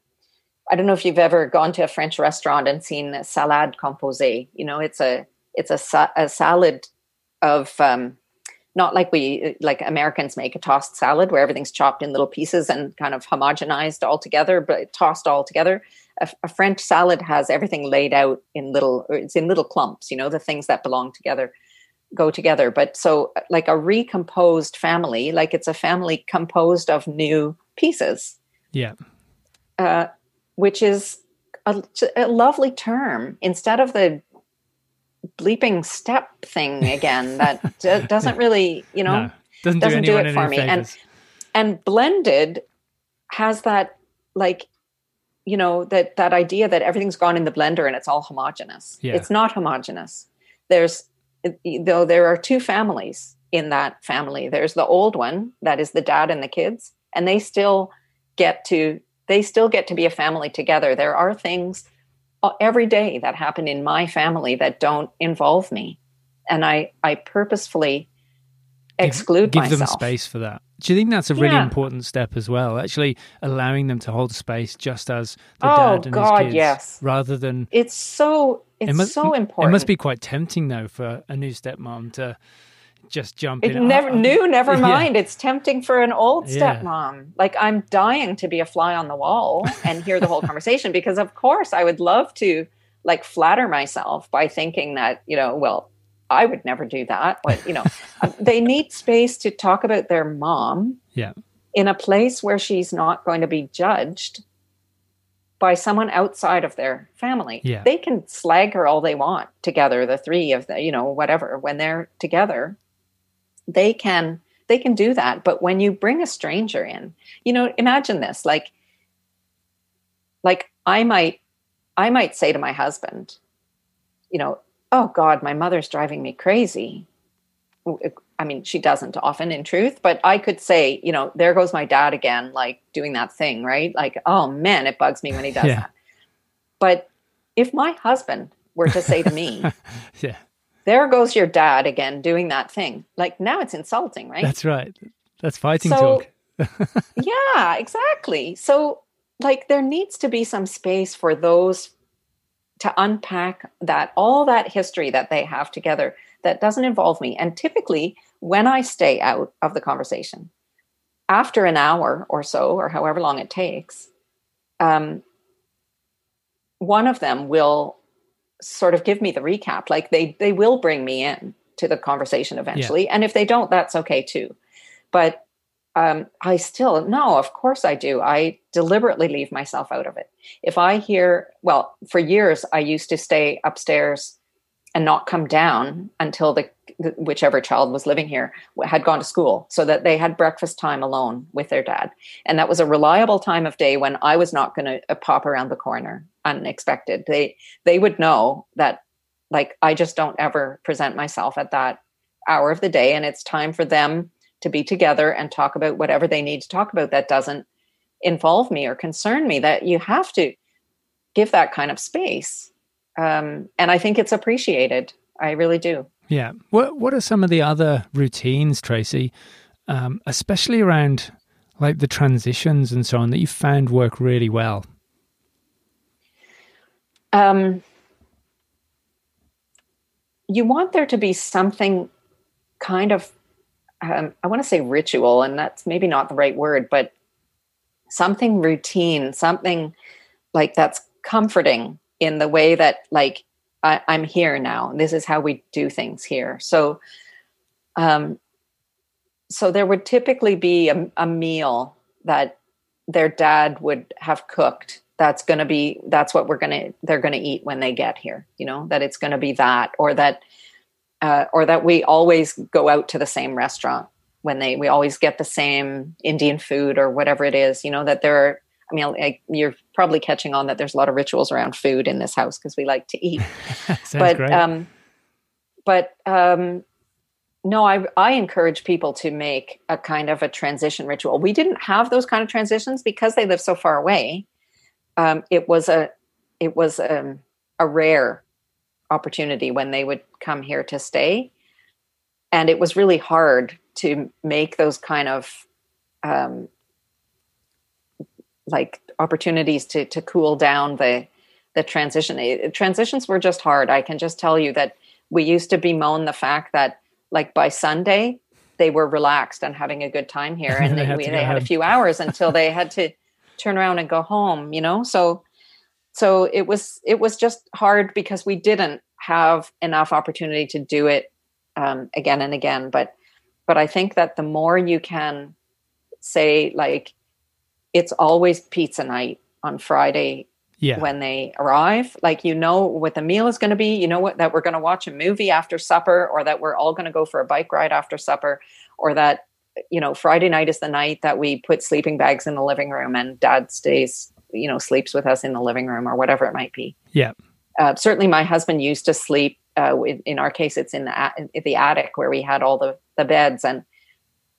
S2: I don't know if you've ever gone to a French restaurant and seen salade composée. You know, it's a it's a, a salad of um, not like we like Americans make a tossed salad where everything's chopped in little pieces and kind of homogenized all together, but tossed all together. A, a, French salad has everything laid out in little, it's in little clumps. You know, the things that belong together go together. But so, like a recomposed family, like it's a family composed of new pieces.
S1: Yeah.
S2: Uh, which is a, a lovely term instead of the bleeping step thing again that d- doesn't really, you know, no,
S1: doesn't, doesn't do, do it for me.
S2: And and blended has that like you know that that idea that everything's gone in the blender and it's all homogenous. Yeah. It's not homogenous. There's though there are two families in that family. There's the old one that is the dad and the kids and they still get to they still get to be a family together. There are things every day that happen in my family that don't involve me. And i i purposefully exclude
S1: give,
S2: give
S1: them space for that. Do you think that's a really yeah. important step as well? Actually allowing them to hold space just as the
S2: oh,
S1: dad and
S2: God,
S1: his kids
S2: yes.
S1: rather than
S2: it's so it's it must, so important
S1: it must be quite tempting though for a new stepmom to just jump
S2: it
S1: in.
S2: Never new, never mind. Yeah. It's tempting for an old stepmom. Yeah. Like I'm dying to be a fly on the wall and hear the whole conversation because of course I would love to like flatter myself by thinking that, you know, well, I would never do that. But, you know, they need space to talk about their mom.
S1: Yeah.
S2: In a place where she's not going to be judged by someone outside of their family.
S1: Yeah.
S2: They can slag her all they want together, the three of the, you know, whatever, when they're together they can they can do that. But when you bring a stranger in you know imagine this like like i might i might say to my husband you know oh god my mother's driving me crazy. Uh, I mean she doesn't often in truth but i could say you know there goes my dad again like doing that thing right? Like oh man it bugs me when he does yeah. that. But if my husband were to say to me
S1: yeah
S2: there goes your dad again doing that thing. Like now it's insulting, right?
S1: That's right. That's fighting so,
S2: talk. yeah, exactly. So, like, there needs to be some space for those to unpack that, all that history that they have together that doesn't involve me. And typically, when I stay out of the conversation, after an hour or so, or however long it takes, um, one of them will sort of give me the recap. Like they they will bring me in to the conversation eventually, yeah. and if they don't, that's okay too. But um, I still no, of course I do. I deliberately leave myself out of it. If I hear, well, for years I used to stay upstairs and not come down until the whichever child was living here had gone to school so that they had breakfast time alone with their dad and that was a reliable time of day when i was not going to uh, pop around the corner unexpected they they would know that like i just don't ever present myself at that hour of the day and it's time for them to be together and talk about whatever they need to talk about that doesn't involve me or concern me that you have to give that kind of space um, and i think it's appreciated i really do
S1: yeah. What What are some of the other routines, Tracy, um, especially around like the transitions and so on that you found work really well? Um,
S2: you want there to be something kind of, um, I want to say ritual, and that's maybe not the right word, but something routine, something like that's comforting in the way that like I, am here now. This is how we do things here. So, um, so there would typically be a, a meal that their dad would have cooked. That's going to be that's what we're going to they're going to eat when they get here. You know that it's going to be that, or that, uh, or that we always go out to the same restaurant when they we always get the same Indian food or whatever it is. You know that there are I mean, like, you're probably catching on that there's a lot of rituals around food in this house because we like to eat. but
S1: great. um,
S2: but um, no, I I encourage people to make a kind of a transition ritual. We didn't have those kind of transitions because they live so far away. Um, it was a it was a, um, a rare opportunity when they would come here to stay, and it was really hard to make those kind of um, like opportunities to to cool down the the transition. It, transitions were just hard. I can just tell you that we used to bemoan the fact that like by Sunday they were relaxed and having a good time here, and they, we, they had a few hours until they had to turn around and go home. You know, so so it was it was just hard because we didn't have enough opportunity to do it um, again and again. But but I think that the more you can say like it's always pizza night on Friday
S1: yeah.
S2: when they arrive. Like you know what the meal is going to be. You know what that we're going to watch a movie after supper, or that we're all going to go for a bike ride after supper, or that you know Friday night is the night that we put sleeping bags in the living room and Dad stays, you know, sleeps with us in the living room or whatever it might be.
S1: Yeah.
S2: Uh, certainly, my husband used to sleep. Uh, in our case, it's in the in the attic where we had all the the beds, and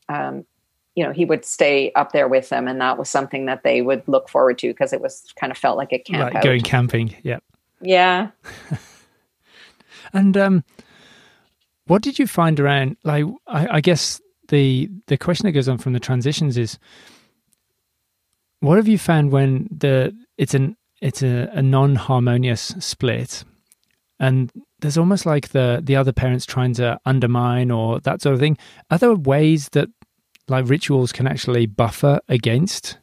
S2: um, you know, he would stay up there with them, and that was something that they would look forward to because it was kind of felt like a camp.
S1: Like going camping, yeah,
S2: yeah.
S1: and um, what did you find around? Like, I, I guess the the question that goes on from the transitions is, what have you found when the it's an it's a, a non harmonious split, and there's almost like the the other parents trying to undermine or that sort of thing. Are there ways that like rituals can actually buffer against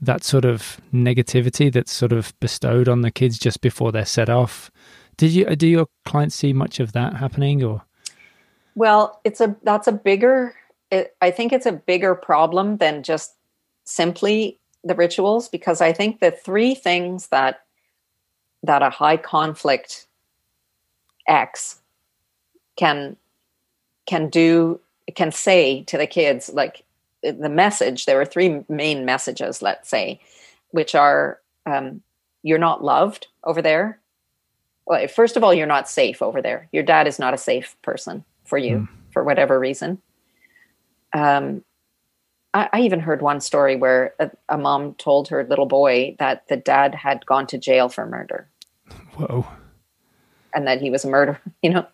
S1: that sort of negativity that's sort of bestowed on the kids just before they're set off. Did you do your clients see much of that happening or?
S2: Well, it's a that's a bigger. It, I think it's a bigger problem than just simply the rituals because I think the three things that that a high conflict ex can can do can say to the kids like the message there are three main messages let's say which are um, you're not loved over there. Well first of all you're not safe over there. Your dad is not a safe person for you mm. for whatever reason um, I, I, even heard one story where a, a mom told her little boy that the dad had gone to jail for murder
S1: whoa
S2: and that he was a murderer you know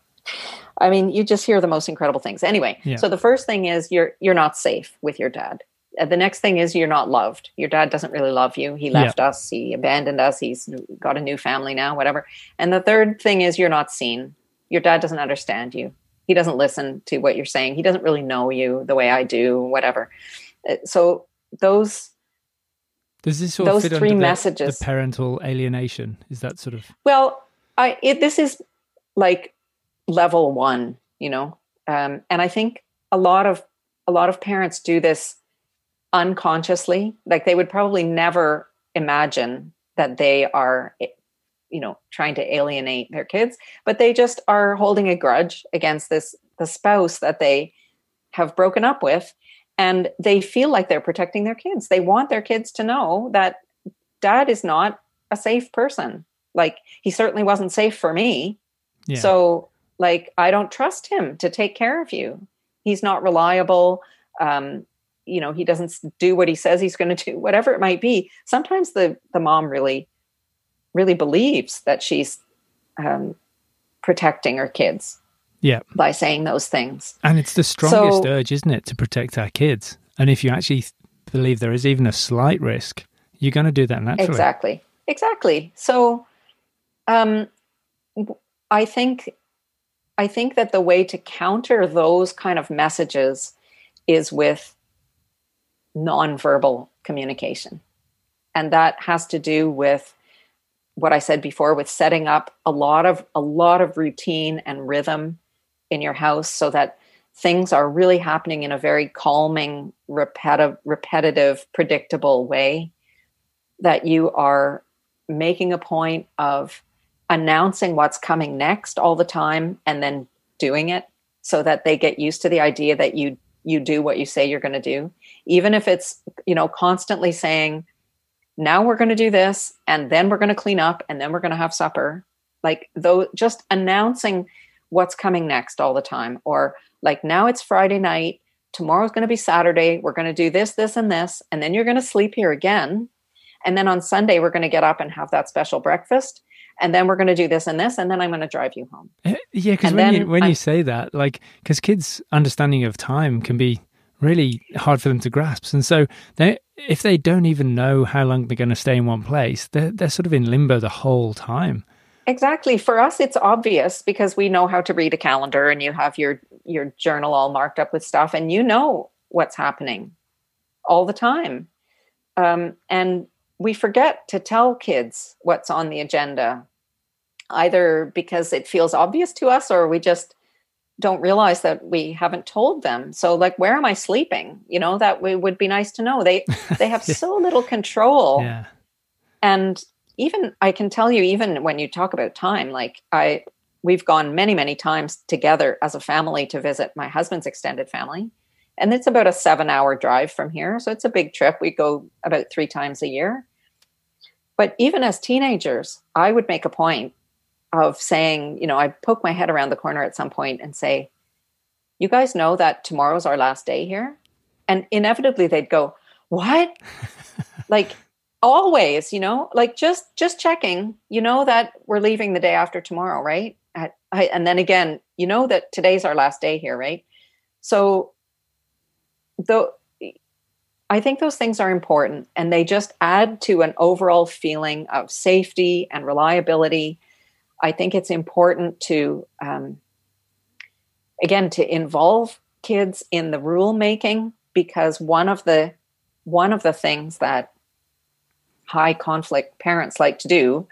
S2: I mean, you just hear the most incredible things. Anyway, yeah. so the first thing is you're you're not safe with your dad. Uh, the next thing is you're not loved. Your dad doesn't really love you. He left yeah. us. He abandoned us. He's got a new family now, whatever. And the third thing is you're not seen. Your dad doesn't understand you. He doesn't listen to what you're saying. He doesn't really know you the way I do, whatever. Uh, so those
S1: does this sort those of fit three messages the parental alienation is that sort of
S2: well i it, this is like level one you know um, and i think a lot of a lot of parents do this unconsciously like they would probably never imagine that they are you know trying to alienate their kids but they just are holding a grudge against this the spouse that they have broken up with and they feel like they're protecting their kids. They want their kids to know that dad is not a safe person. Like he certainly wasn't safe for me. Yeah. So like I don't trust him to take care of you. He's not reliable. Um, you know, he doesn't do what he says he's going to do, whatever it might be. Sometimes the the mom really really believes that she's um, protecting her kids
S1: yeah.
S2: by saying those things.
S1: And it's the strongest so, urge isn't it to protect our kids? And if you actually believe there is even a slight risk you're going to do that naturally.
S2: Exactly. Exactly. So um i think i think that the way to counter those kind of messages is with nonverbal communication. And that has to do with what I said before with setting up a lot of a lot of routine and rhythm in your house so that things are really happening in a very calming, repetitive, repetitive, predictable way. That you are making a point of announcing what's coming next all the time and then doing it so that they get used to the idea that you you do what you say you're going to do even if it's you know constantly saying now we're going to do this and then we're going to clean up and then we're going to have supper. Like though just announcing what's coming next all the time or like now it's friday night tomorrow's going to be saturday we're going to do this this and this and then you're going to sleep here again. And then on sunday we're going to get up and have that special breakfast and then we're going to do this and this and then i'm going to drive you home.
S1: Eh, yeah because when, you, when you say that like because kids understanding of time can be really hard for them to grasp and so they if they don't even know how long they're going to stay in one place, they're, they're sort of in limbo the whole time.
S2: Exactly. For us, it's obvious because we know how to read a calendar and you have your, your journal all marked up with stuff and you know what's happening all the time. Um, and we forget to tell kids what's on the agenda, either because it feels obvious to us or we just don't realize that we haven't told them. So like where am I sleeping? You know, that we, would be nice to know. They they have yeah. so little control.
S1: Yeah.
S2: And even I can tell you even when you talk about time like I we've gone many many times together as a family to visit my husband's extended family. And it's about a 7-hour drive from here, so it's a big trip. We go about 3 times a year. But even as teenagers, I would make a point of saying, you know, I poke my head around the corner at some point and say, you guys know that tomorrow's our last day here? And inevitably they'd go, what? like always, you know, like just, just checking, you know, that we're leaving the day after tomorrow, right? At, I, and then again, you know that today's our last day here, right? So though I think those things are important and they just add to an overall feeling of safety and reliability I think it's important to, um, again, to involve kids in the rule making because one of the one of the things that high conflict parents like to do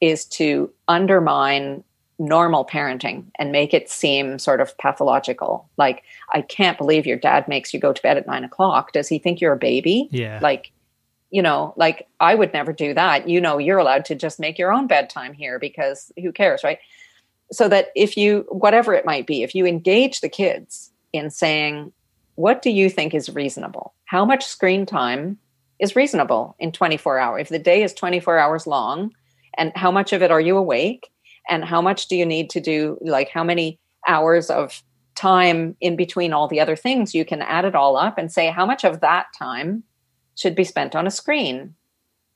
S2: is to undermine normal parenting and make it seem sort of pathological. Like, I can't believe your dad makes you go to bed at nine o'clock. Does he think you're a baby?
S1: Yeah.
S2: Like, you know, like I would never do that. You know, you're allowed to just make your own bedtime here because who cares, right? So that if you, whatever it might be, if you engage the kids in saying, what do you think is reasonable? How much screen time is reasonable in 24 hours? If the day is 24 hours long, and how much of it are you awake? And how much do you need to do? Like, how many hours of time in between all the other things? You can add it all up and say, how much of that time should be spent on a screen.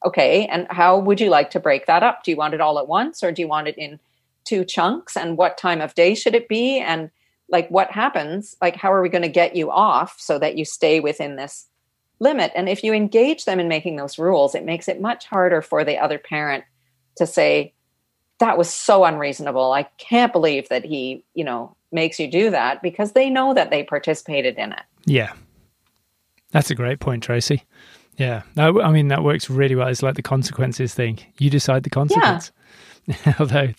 S2: Okay, and how would you like to break that up? Do you want it all at once or do you want it in two chunks? And what time of day should it be? And like what happens? Like, how are we going to get you off so that you stay within this limit? And if you engage them in making those rules, it makes it much harder for the other parent to say, that was so unreasonable. I can't believe that he, you know, makes you do that because they know that they participated in it.
S1: Yeah. That's a great point, Tracy. Yeah, I mean that works really well. It's like the consequences thing. You decide the consequence. Yeah. Although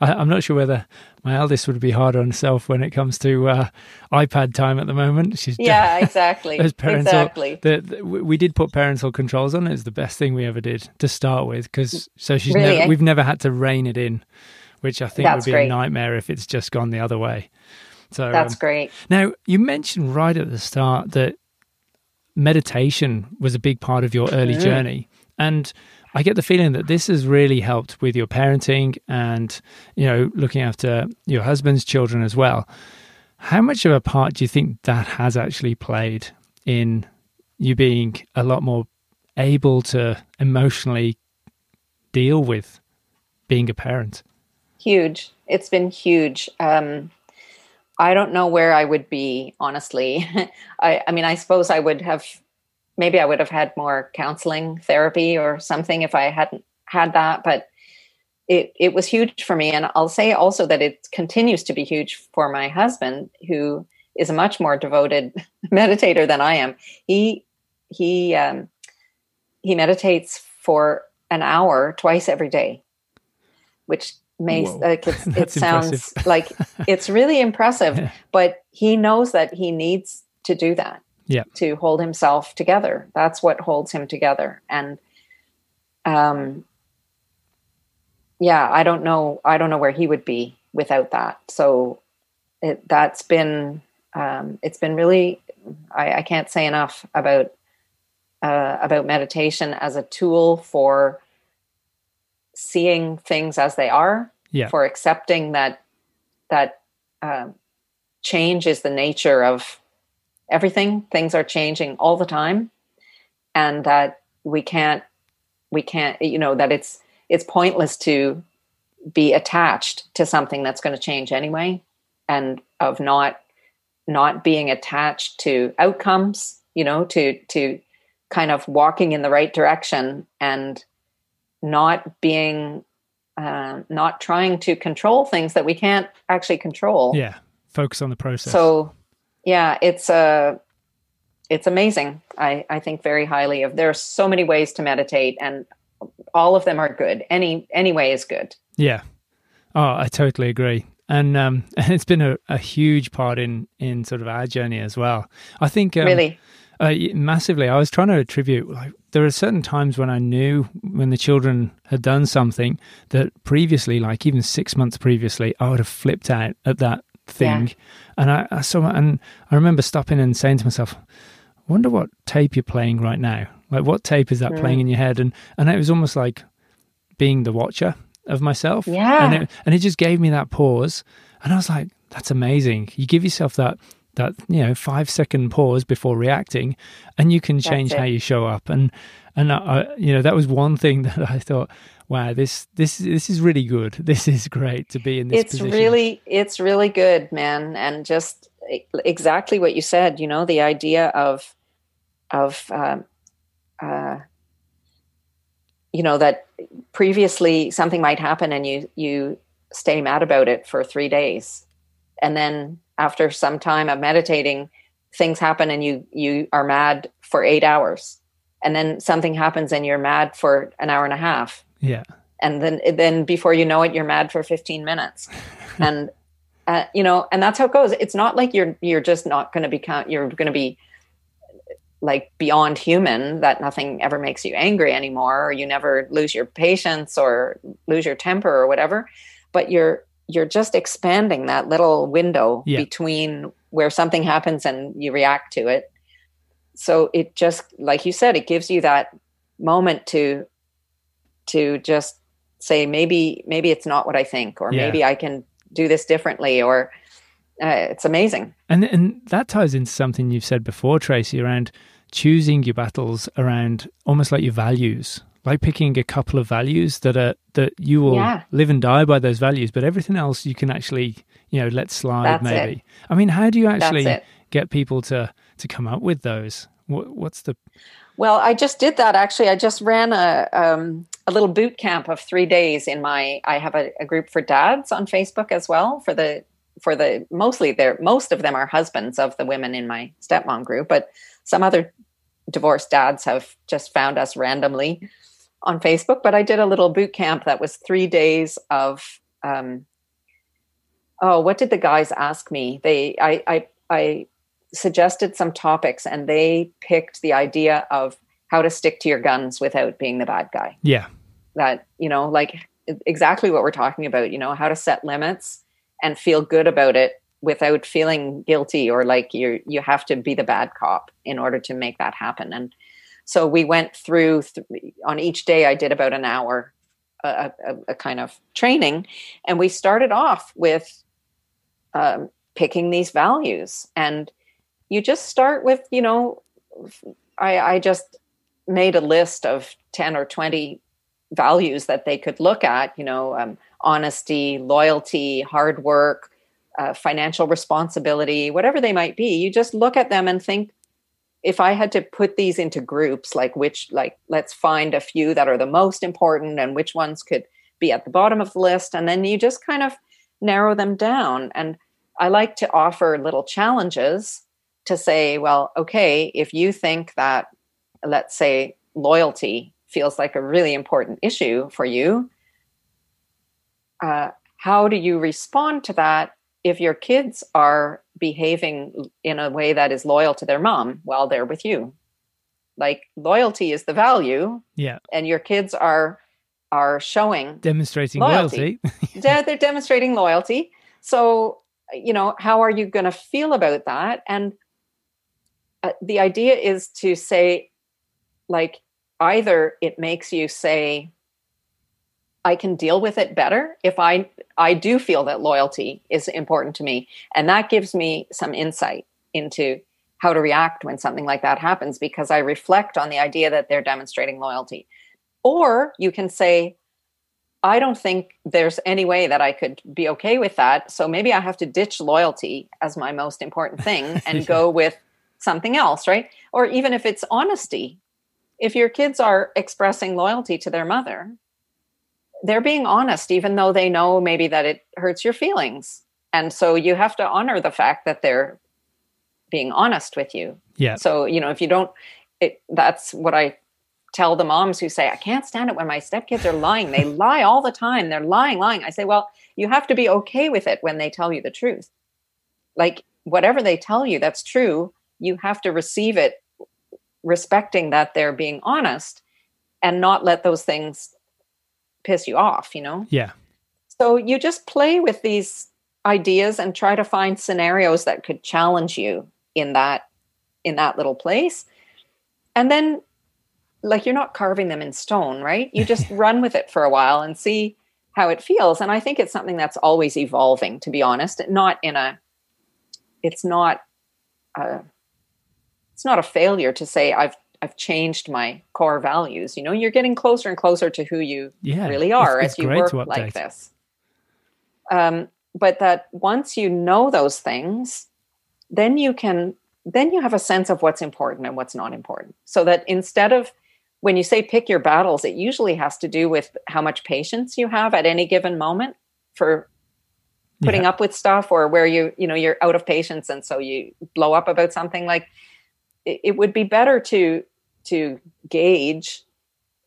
S1: I, am not sure whether my eldest would be hard on herself when it comes to uh, iPad time at the moment.
S2: She's yeah, exactly. parental, exactly.
S1: The, the, we did put parental controls on. It's the best thing we ever did to start with because so she's really? never, we've never had to rein it in, which I think That's would be great. a nightmare if it's just gone the other way. So
S2: That's um, great.
S1: Now, you mentioned right at the start that meditation was a big part of your early journey. And I get the feeling that this has really helped with your parenting and, you know, looking after your husband's children as well. How much of a part do you think that has actually played in you being a lot more able to emotionally deal with being a parent?
S2: Huge. It's been huge. Um, I don't know where I would be, honestly. I, I mean, I suppose I would have, maybe I would have had more counseling therapy or something if I hadn't had that, but it, it was huge for me. And I'll say also that it continues to be huge for my husband, who is a much more devoted meditator than I am. He, he, um, he meditates for an hour twice every day, which makes like it sounds like it's really impressive yeah. but he knows that he needs to do that
S1: yeah.
S2: to hold himself together. That's what holds him together. And um yeah i don't know i don't know where he would be without that. So it that's been um it's been really i, I can't say enough about uh, about meditation as a tool for seeing things as they are
S1: yeah.
S2: for accepting that that um, change is the nature of everything things are changing all the time and that we can't we can't you know that it's it's pointless to be attached to something that's going to change anyway and of not not being attached to outcomes you know to to kind of walking in the right direction and not being uh, not trying to control things that we can't actually control.
S1: Yeah, focus on the process.
S2: So, yeah, it's a uh, it's amazing. I I think very highly of. There are so many ways to meditate, and all of them are good. Any any way is good.
S1: Yeah. Oh, I totally agree. And um, it's been a, a huge part in in sort of our journey as well. I think um,
S2: really
S1: uh, massively. I was trying to attribute like there are certain times when I knew when the children had done something that previously, like even six months previously, I would have flipped out at that thing. Yeah. And I, I saw, and I remember stopping and saying to myself, "Wonder what tape you're playing right now. Like, what tape is that mm. playing in your head?" And and it was almost like being the watcher of myself.
S2: Yeah.
S1: And it, and it just gave me that pause, and I was like, "That's amazing." You give yourself that that you know five second pause before reacting and you can change how you show up. And and I, you know that was one thing that i thought wow this this this is really good. This is great to be in this
S2: it's
S1: position.
S2: really it's really good man. And just exactly what you said you know the idea of of um, uh, you know that previously something might happen and you you stay mad about it for three days and then after some time of meditating things happen and you you are mad for 8 hours. And then something happens and you're mad for an hour and a half.
S1: Yeah.
S2: And then then before you know it you're mad for 15 minutes. And uh, you know and that's how it goes. It's not like you're you're just not going to become you're going to be like beyond human that nothing ever makes you angry anymore or you never lose your patience or lose your temper or whatever. But you're you're just expanding that little window yeah. between where something happens and you react to it so it just like you said it gives you that moment to to just say maybe maybe it's not what i think or yeah. maybe i can do this differently or uh, it's amazing
S1: and and that ties into something you've said before tracy around choosing your battles around almost like your values like picking a couple of values that are that you will yeah. live and die by those values, but everything else you can actually you know let slide.
S2: That's
S1: maybe.
S2: It.
S1: I mean, how do you actually get people to to come up with those? What, what's the?
S2: Well, I just did that actually. I just ran a um, a little boot camp of three days in my. I have a, a group for dads on Facebook as well for the for the mostly they're most of them are husbands of the women in my stepmom group, but some other divorced dads have just found us randomly on Facebook, but I did a little boot camp that was three days of. Um, oh, what did the guys ask me? They, I, I, I suggested some topics, and they picked the idea of how to stick to your guns without being the bad guy.
S1: Yeah,
S2: that you know, like exactly what we're talking about. You know, how to set limits and feel good about it without feeling guilty or like you you have to be the bad cop in order to make that happen and so we went through th- on each day i did about an hour a, a, kind of training and we started off with um, picking these values. And you just start with you know I, I just made a list of 10 or 20 values that they could look at you know um, honesty loyalty hard work uh, financial responsibility whatever they might be. You just look at them and think if i had to put these into groups like which like let's find a few that are the most important and which ones could be at the bottom of the list and then you just kind of narrow them down. And i like to offer little challenges to say well okay if you think that let's say loyalty feels like a really important issue for you, uh, how do you respond to that if your kids are behaving in a way that is loyal to their mom while they're with you? Like loyalty is the value,
S1: yeah,
S2: and your kids are are showing
S1: demonstrating loyalty.
S2: loyalty. they're, they're demonstrating loyalty. So you know, how are you going to feel about that? And uh, the idea is to say, like, either it makes you say i can deal with it better if i i do feel that loyalty is important to me. And that gives me some insight into how to react when something like that happens because i reflect on the idea that they're demonstrating loyalty. Or you can say i don't think there's any way that i could be okay with that. So maybe i have to ditch loyalty as my most important thing and go with something else right? Or even if it's honesty. If your kids are expressing loyalty to their mother, they're being honest, even though they know maybe that it hurts your feelings. And so you have to honor the fact that they're being honest with you.
S1: Yeah.
S2: So, you know, if you don't, it, that's what I tell the moms who say, I can't stand it when my stepkids are lying. They lie all the time. They're lying, lying. I say, well, you have to be okay with it when they tell you the truth. Like, whatever they tell you that's true, you have to receive it respecting that they're being honest and not let those things piss you off, you know?
S1: Yeah.
S2: So you just play with these ideas and try to find scenarios that could challenge you in that in that little place. And then like you're not carving them in stone, right? You just run with it for a while and see how it feels. And I think it's something that's always evolving, to be honest. Not in a it's not a it's not a failure to say I've I've changed my core values. You know, you're getting closer and closer to who you yeah, really are it's, it's as you work like this. Um, but that once you know those things, then you can then you have a sense of what's important and what's not important. So that instead of when you say pick your battles, it usually has to do with how much patience you have at any given moment for putting yeah. up with stuff or where you you know you're out of patience and so you blow up about something like it, it would be better to to gauge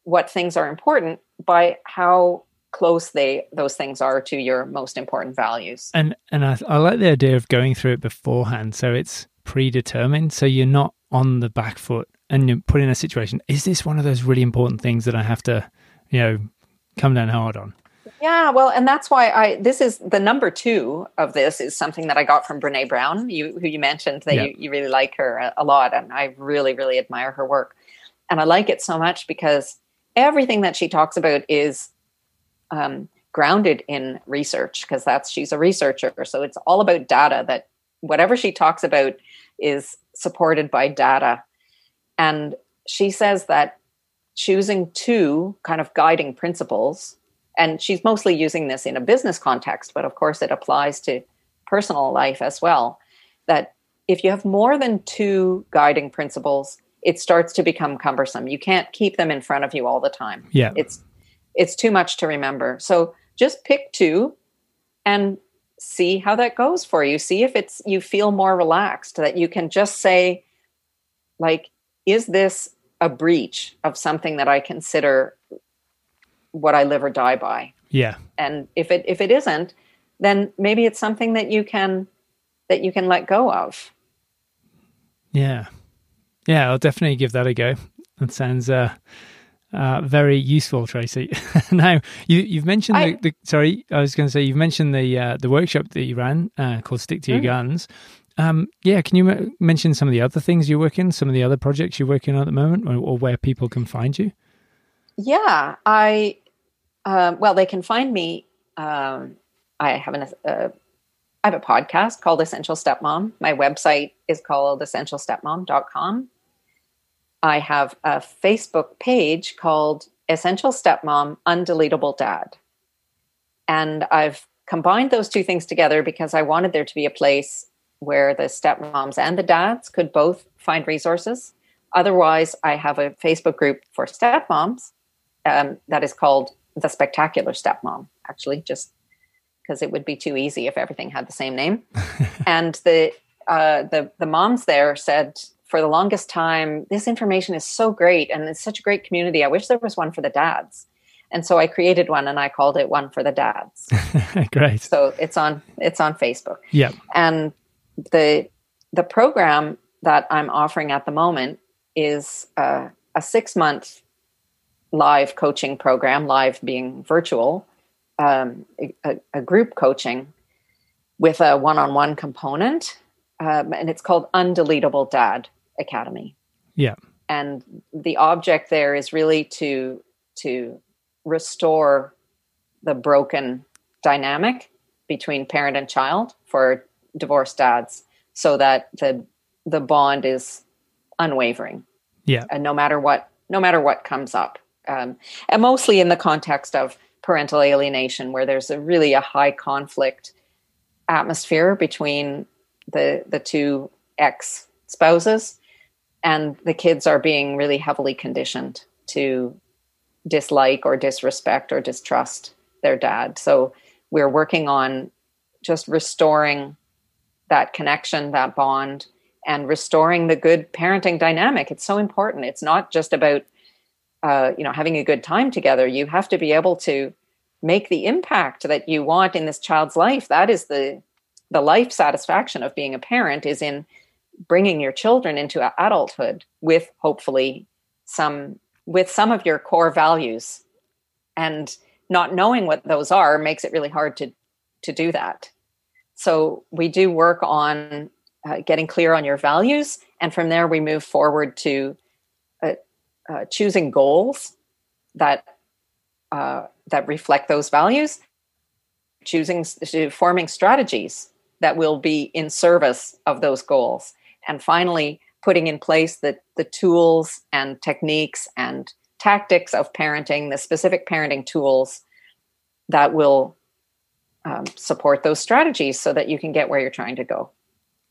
S2: what things are important by how close they those things are to your most important values.
S1: And and I, I like the idea of going through it beforehand, so it's predetermined, so you're not on the back foot and you're put in a situation. Is this one of those really important things that I have to, you know, come down hard on?
S2: Yeah, well, and that's why I this is the number two of this is something that I got from Brene Brown, you who you mentioned that yeah. you, you really like her a, a lot, and I really really admire her work, and I like it so much because everything that she talks about is um, grounded in research because that's she's a researcher, so it's all about data. That whatever she talks about is supported by data, and she says that choosing two kind of guiding principles and she's mostly using this in a business context, but of course it applies to personal life as well. That if you have more than two guiding principles, it starts to become cumbersome. You can't keep them in front of you all the time.
S1: Yeah.
S2: It's it's too much to remember. So just pick two and see how that goes for you. See if it's you feel more relaxed that you can just say like is this a breach of something that I consider what I live or die by.
S1: Yeah.
S2: And if it if it isn't, then maybe it's something that you can that you can let go of.
S1: Yeah. Yeah, I'll definitely give that a go. That sounds uh Uh, very useful, Tracy. now you, you've mentioned I, the, the, Sorry, I was going to say you've mentioned the uh, the workshop that you ran uh, called "Stick to Your mm. Guns." Um, yeah, can you m- mention some of the other things you're working, some of the other projects you're working on at the moment, or, or where people can find you?
S2: Yeah, I um, well, they can find me. Um, I have an uh, I have a podcast called Essential Stepmom. My website is called essentialstepmom.com. I have a Facebook page called Essential Stepmom Undeletable Dad. And I've combined those two things together because I wanted there to be a place where the stepmoms and the dads could both find resources. Otherwise, I have a Facebook group for stepmoms um, that is called The Spectacular Stepmom, actually, just because it would be too easy if everything had the same name. and the uh, the the moms there said for the longest time, this information is so great and it's such a great community. I wish there was one for the dads. And so I created one and I called it one for the dads.
S1: great.
S2: So it's on it's on Facebook.
S1: Yeah.
S2: And the the program that I'm offering at the moment is uh, a six month live coaching program, live being virtual, um, a, a, group coaching with a one on one component. Um, and it's called Undeletable Dad Academy.
S1: Yeah.
S2: And the object there is really to to restore the broken dynamic between parent and child for divorced dads so that the the bond is unwavering.
S1: Yeah.
S2: And no matter what no matter what comes up. Um, and mostly in the context of parental alienation where there's a really a high conflict atmosphere between the the two ex spouses and the kids are being really heavily conditioned to dislike or disrespect or distrust their dad. So we're working on just restoring that connection that bond and restoring the good parenting dynamic. It's so important. It's not just about uh, you know having a good time together you have to be able to make the impact that you want in this child's life. That is the the life satisfaction of being a parent is in bringing your children into adulthood with hopefully some with some of your core values. And not knowing what those are makes it really hard to to do that. So we do work on uh, getting clear on your values and from there we move forward to uh, choosing goals that uh, that reflect those values choosing forming strategies that will be in service of those goals and finally putting in place the, the tools and techniques and tactics of parenting, the specific parenting tools that will um, support those strategies so that you can get where you're trying to go.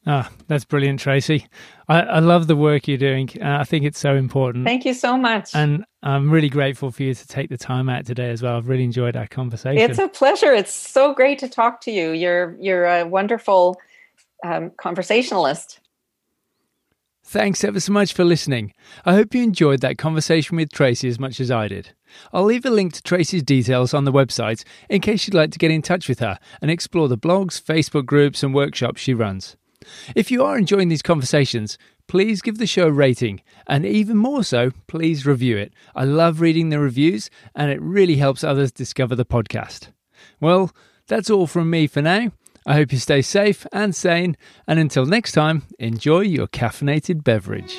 S1: Ah, that's brilliant, Tracy. I, I love the work you're doing. Uh, I think it's so important.
S2: Thank you so much.
S1: And I'm really grateful for you to take the time out today as well. I've really enjoyed our conversation.
S2: It's a pleasure. It's so great to talk to you. You're you're a wonderful um, conversationalist.
S1: Thanks ever so much for listening. I hope you enjoyed that conversation with Tracy as much as I did. I'll leave a link to Tracy's details on the website in case you'd like to get in touch with her and explore the blogs, Facebook groups, and workshops she runs. If you are enjoying these conversations, please give the show a rating, and even more so, please review it. I love reading the reviews, and it really helps others discover the podcast. Well, that's all from me for now. I hope you stay safe and sane, and until next time, enjoy your caffeinated beverage.